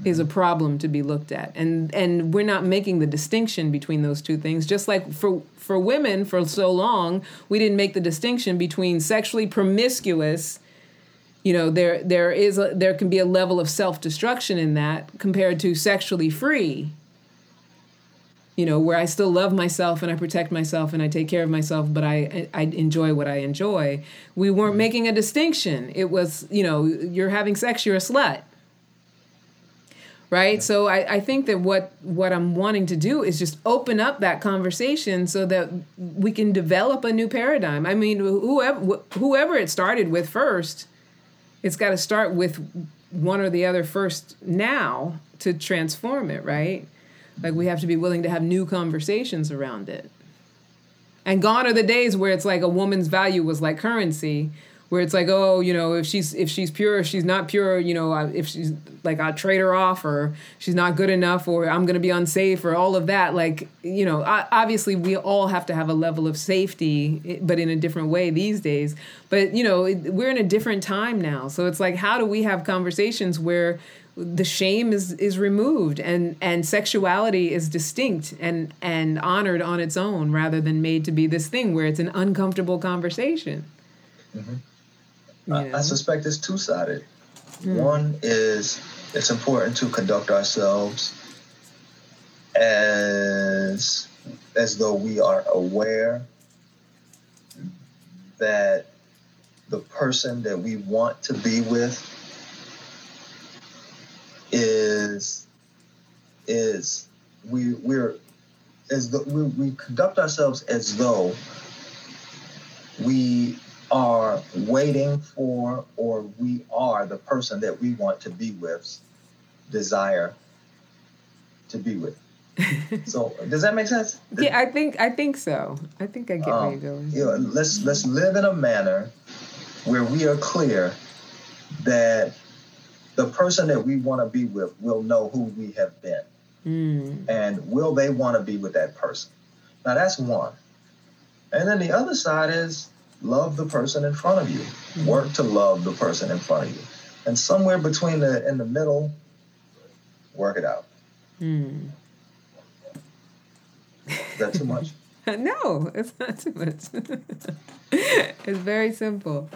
is a problem to be looked at. And and we're not making the distinction between those two things. Just like for for women for so long, we didn't make the distinction between sexually promiscuous you know there there is a, there can be a level of self-destruction in that compared to sexually free you know where i still love myself and i protect myself and i take care of myself but i i enjoy what i enjoy. We weren't mm-hmm. making a distinction. It was you know you're having sex you're a slut. Right? So I, I think that what what i'm wanting to do is just open up that conversation so that we can develop a new paradigm. I mean whoever whoever it started with first it's got to start with one or the other first now to transform it, right? Like we have to be willing to have new conversations around it. And gone are the days where it's like a woman's value was like currency, where it's like, oh, you know, if she's if she's pure, if she's not pure, you know, if she's like I trade her off, or she's not good enough, or I'm gonna be unsafe, or all of that. Like, you know, obviously we all have to have a level of safety, but in a different way these days. But you know, we're in a different time now, so it's like, how do we have conversations where the shame is is removed and and sexuality is distinct and and honored on its own rather than made to be this thing where it's an uncomfortable conversation mm-hmm. I, I, suspect it's two sided. Mm. One is it's important to conduct ourselves as as though we are aware that the person that we want to be with is is we we're as the, we, we conduct ourselves as though we are waiting for or we are the person that we want to be with desire to be with. So does that make sense? Yeah i think i think so. I think i get um, where you're going. you know, let's let's live in a manner where we are clear that the person that we want to be with will know who we have been. Mm. and will they want to be with that person? Now that's one. And then the other side is love the person in front of you. Work to love the person in front of you. And somewhere between the in the middle, work it out. Mm. Is that too much? no, it's not too much. it's very simple.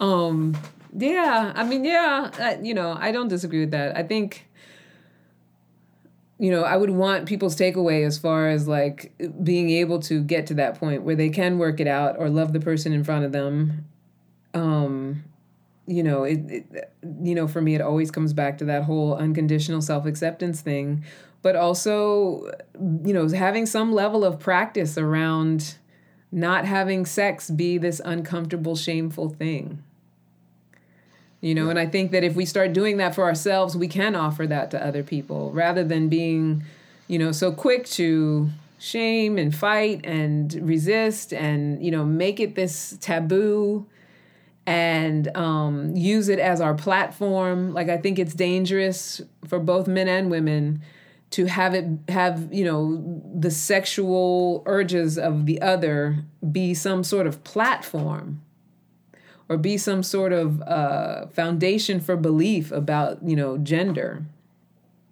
Um, yeah, I mean, yeah, I, you know, I don't disagree with that. I think you know, I would want people's takeaway as far as like being able to get to that point where they can work it out or love the person in front of them. Um, you know, it, it you know, for me, it always comes back to that whole unconditional self acceptance thing, but also, you know, having some level of practice around not having sex be this uncomfortable, shameful thing you know and i think that if we start doing that for ourselves we can offer that to other people rather than being you know so quick to shame and fight and resist and you know make it this taboo and um, use it as our platform. Like i think it's dangerous for both men and women to have it have you know the sexual urges of the other be some sort of platform or be some sort of uh, foundation for belief about you know gender.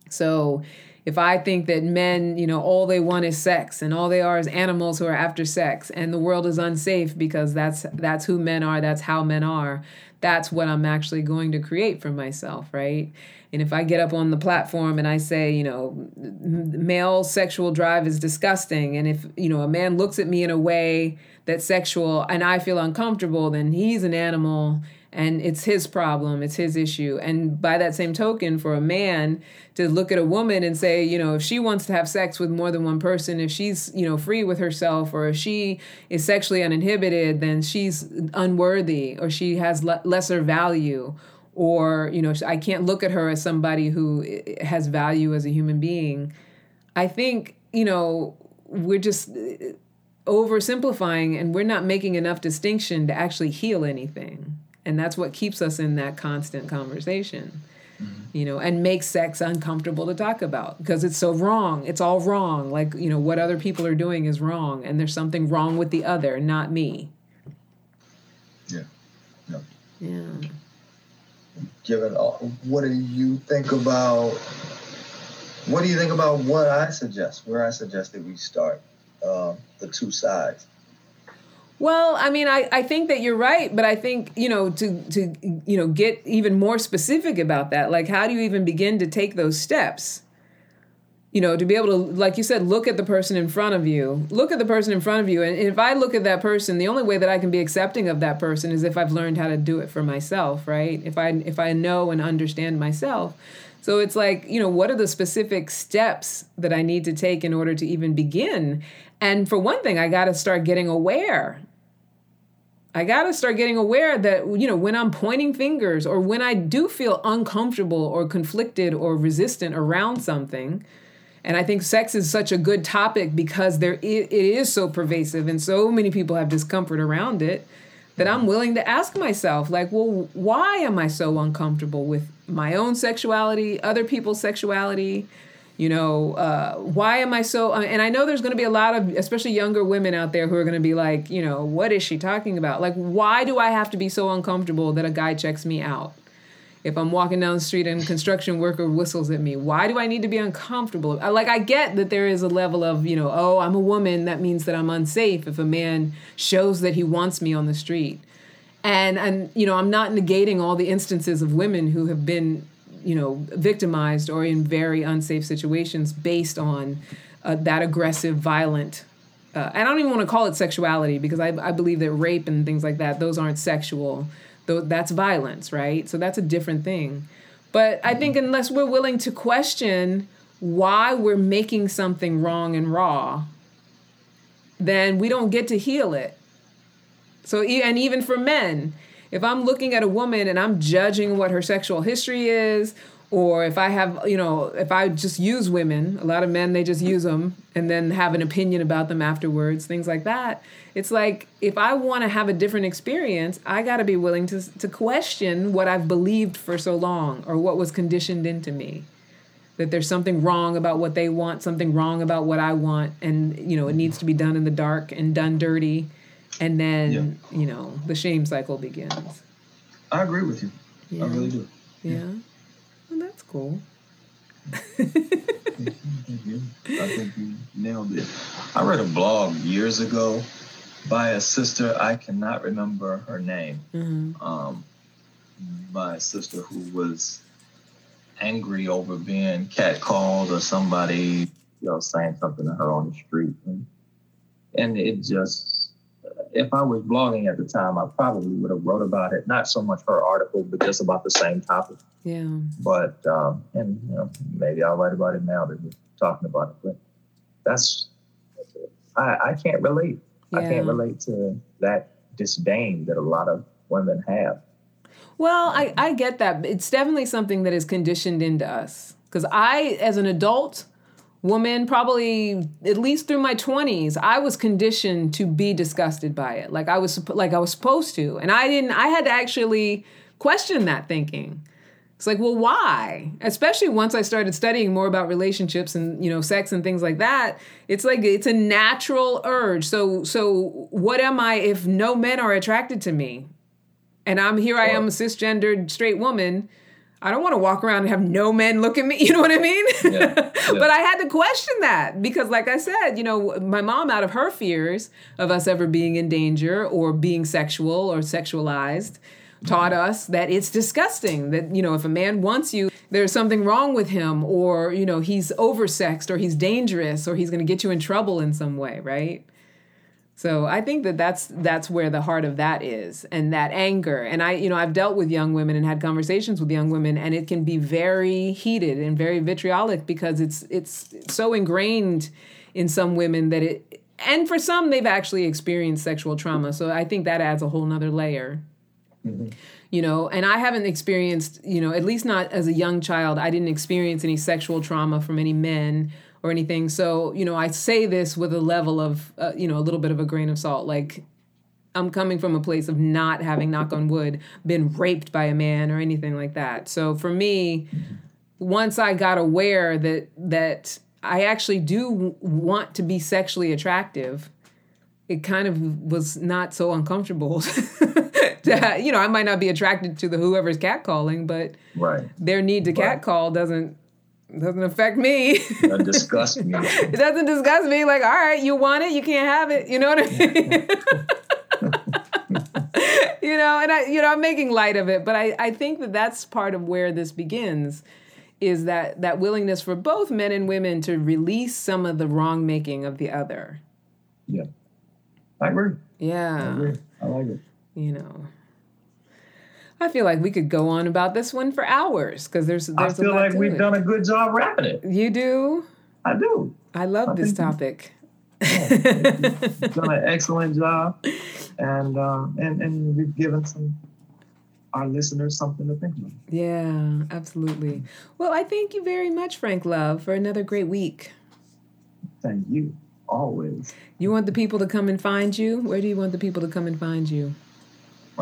So if i think that men you know all they want is sex and all they are is animals who are after sex and the world is unsafe because that's that's who men are that's how men are that's what i'm actually going to create for myself right? And if I get up on the platform and I say, you know, male sexual drive is disgusting, and if, you know, a man looks at me in a way that's sexual and I feel uncomfortable, then he's an animal and it's his problem, it's his issue. And by that same token, for a man to look at a woman and say, you know, if she wants to have sex with more than one person, if she's, you know, free with herself, or if she is sexually uninhibited, then she's unworthy or she has le- lesser value or you know i can't look at her as somebody who has value as a human being i think you know we're just uh, oversimplifying and we're not making enough distinction to actually heal anything. And that's what keeps us in that constant conversation mm-hmm. you know and makes sex uncomfortable to talk about. Because it's so wrong. It's all wrong. Like you know what other people are doing is wrong and there's something wrong with the other not me. Yeah. Yeah, yeah. Given all, what do you think about what do you think about what I suggest where I suggest that we start uh, the two sides well, I mean, I, I think that you're right, but I think, you know, to to you know, get even more specific about that, like how do you even begin to take those steps? you know, to be able to, like you said, look at the person in front of you. Look at the person in front of you. And if I look at that person, the only way that I can be accepting of that person is if I've learned how to do it for myself, right? If I if I know and understand myself. So it's like, you know, what are the specific steps that I need to take in order to even begin? And for one thing, I got to start getting aware. I got to start getting aware that, you know, when I'm pointing fingers or when I do feel uncomfortable or conflicted or resistant around something, and I think sex is such a good topic because there it is so pervasive and so many people have discomfort around it that I'm willing to ask myself like, well, why am I so uncomfortable with my own sexuality, other people's sexuality? You know, uh, why am I so? And I know there's going to be a lot of, especially younger women out there who are going to be like, you know, what is she talking about? Like, why do I have to be so uncomfortable that a guy checks me out? if I'm walking down the street and construction worker whistles at me, why do I need to be uncomfortable? Like I get that there is a level of, you know, oh, I'm a woman, that means that I'm unsafe if a man shows that he wants me on the street. and and you know i'm not negating all the instances of women who have been you know victimized or in very unsafe situations based on uh, that aggressive violent uh, and i don't even want to call it sexuality because I, I believe that rape and things like that those aren't sexual. Though that's violence right? So that's a different thing. But i think unless we're willing to question why we're making something wrong and raw then we don't get to heal it. So, and even for men, if I'm looking at a woman and I'm judging what her sexual history is, or if I have, you know, if I just use women, a lot of men, they just use them and then have an opinion about them afterwards, things like that. It's like if I want to have a different experience, I got to be willing to, to question what I've believed for so long or what was conditioned into me. That there's something wrong about what they want, something wrong about what I want, and, you know, it needs to be done in the dark and done dirty and then Yeah. you know the shame cycle begins I agree with you. yeah I really do. yeah well that's cool I think you nailed it. I read a blog years ago by a sister. I cannot remember her name. Mhm. Um, by a sister who was angry over being catcalled or somebody, you know, saying something to her on the street, and, and it just. If I was blogging at the time, I probably would have wrote about it. Not so much her article, but just about the same topic yeah but um, and you know maybe I'll write about it now that we're talking about it. But that's I, I can't relate. I can't relate to that disdain that a lot of women have. well I, I get that it's definitely something that is conditioned into us because i as an adult woman probably at least through my 20s i was conditioned to be disgusted by it like i was like i was supposed to and i didn't i had to actually question that thinking It's like, well, why? Especially once I started studying more about relationships and you know sex and things like that. It's like it's a natural urge. So so what am I if no men are attracted to me? And I'm here I am a cisgendered straight woman. I don't want to walk around and have no men look at me. You know what I mean? Yeah, yeah. but I had to question that because, like I said, you know, my mom, out of her fears of us ever being in danger or being sexual or sexualized, taught us that it's disgusting. That, you know, if a man wants you, there's something wrong with him, or, you know, he's oversexed or he's dangerous or he's going to get you in trouble in some way, right? So I think that that's that's where the heart of that is, and that anger. And I, you know, I've dealt with young women and had conversations with young women, and it can be very heated and very vitriolic because it's it's so ingrained in some women that it, and for some they've actually experienced sexual trauma. So I think that adds a whole nother layer mm-hmm. you know and i haven't experienced you know at least not as a young child i didn't experience any sexual trauma from any men or anything so you know i say this with a level of uh, you know a little bit of a grain of salt like i'm coming from a place of not having knock on wood been raped by a man or anything like that so for me once i got aware that that i actually do want to be sexually attractive it kind of was not so uncomfortable. to, you know, I might not be attracted to the whoever's catcalling, but Right. their need to Right. catcall doesn't doesn't affect me. That disgusts me. it doesn't disgust me. Like, all right, you want it, you can't have it. You know what I mean? you know, and I, you know, I'm making light of it, but I, I think that that's part of where this begins, is that that willingness for both men and women to release some of the wrong making of the other. Yeah. I agree. I Yeah. agree. I like it. you know i feel like we could go on about this one for hours because there's I there's a feel like we've it. done a good job wrapping it. you do I do. i love I this topic You've done an excellent job, and uh, and and we've given some our listeners something to think about. yeah absolutely well i thank you very much frank love for another great week Thank you. Always. you want the people to come and find you where do you want the people to come and find you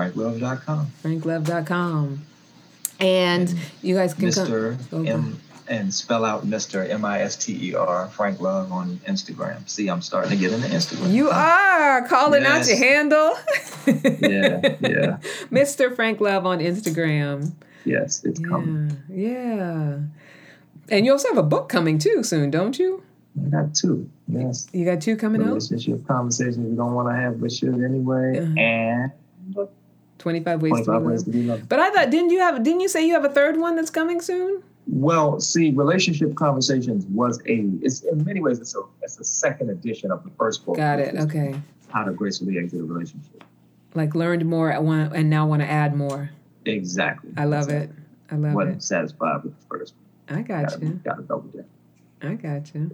FrankLove.com. franklove.com and you guys can Mr. come. M and spell out Mr. M I S T E R Frank Love on Instagram. See, I'm starting to get into Instagram. you are calling out your handle Yeah, yeah. mr frank love on instagram Yes, it's coming. Yeah, yeah. And you also have a book coming too soon, don't you? I got two. Yes. You got two coming out? Relationship conversations you don't want to have but should anyway. Uh-huh. And 25 ways 25 to be ways to be loved. But I thought didn't you have didn't you say you have a third one that's coming soon? Well, see, relationship conversations was a. It's in many ways it's a it's a second edition of the first book. Got it. Okay. How to gracefully exit a relationship. Like learned more I want and now want to add more. Exactly. I love it. I love it. Wasn't it. satisfied with the first. I got Gotta, you. gotta double down. I got you.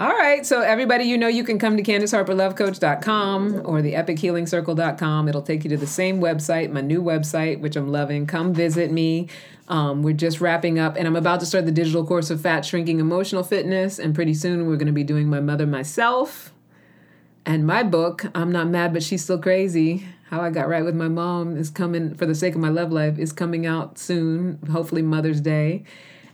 All right. So, everybody, you know, you can come to CandiceHarperLoveCoach.com or the EpicHealingCircle.com. It'll take you to the same website, my new website, which I'm loving. Come visit me. Um, we're just wrapping up, and I'm about to start the digital course of Fat Shrinking Emotional Fitness. And pretty soon, we're going to be doing My Mother Myself. And my book, I'm Not Mad, but She's Still Crazy How I Got Right with My Mom, is coming for the sake of my love life, is coming out soon, hopefully Mother's Day.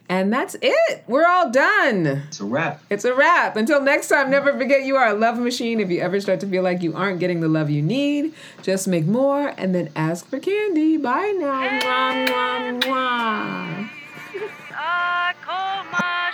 And that's it. We're all done. It's a wrap. It's a wrap. Until next time, never forget you are a love machine. If you ever start to feel like you aren't getting the love you need, just make more and then ask for candy. Bye now. Mwah, mwah, mwah. I ah, call my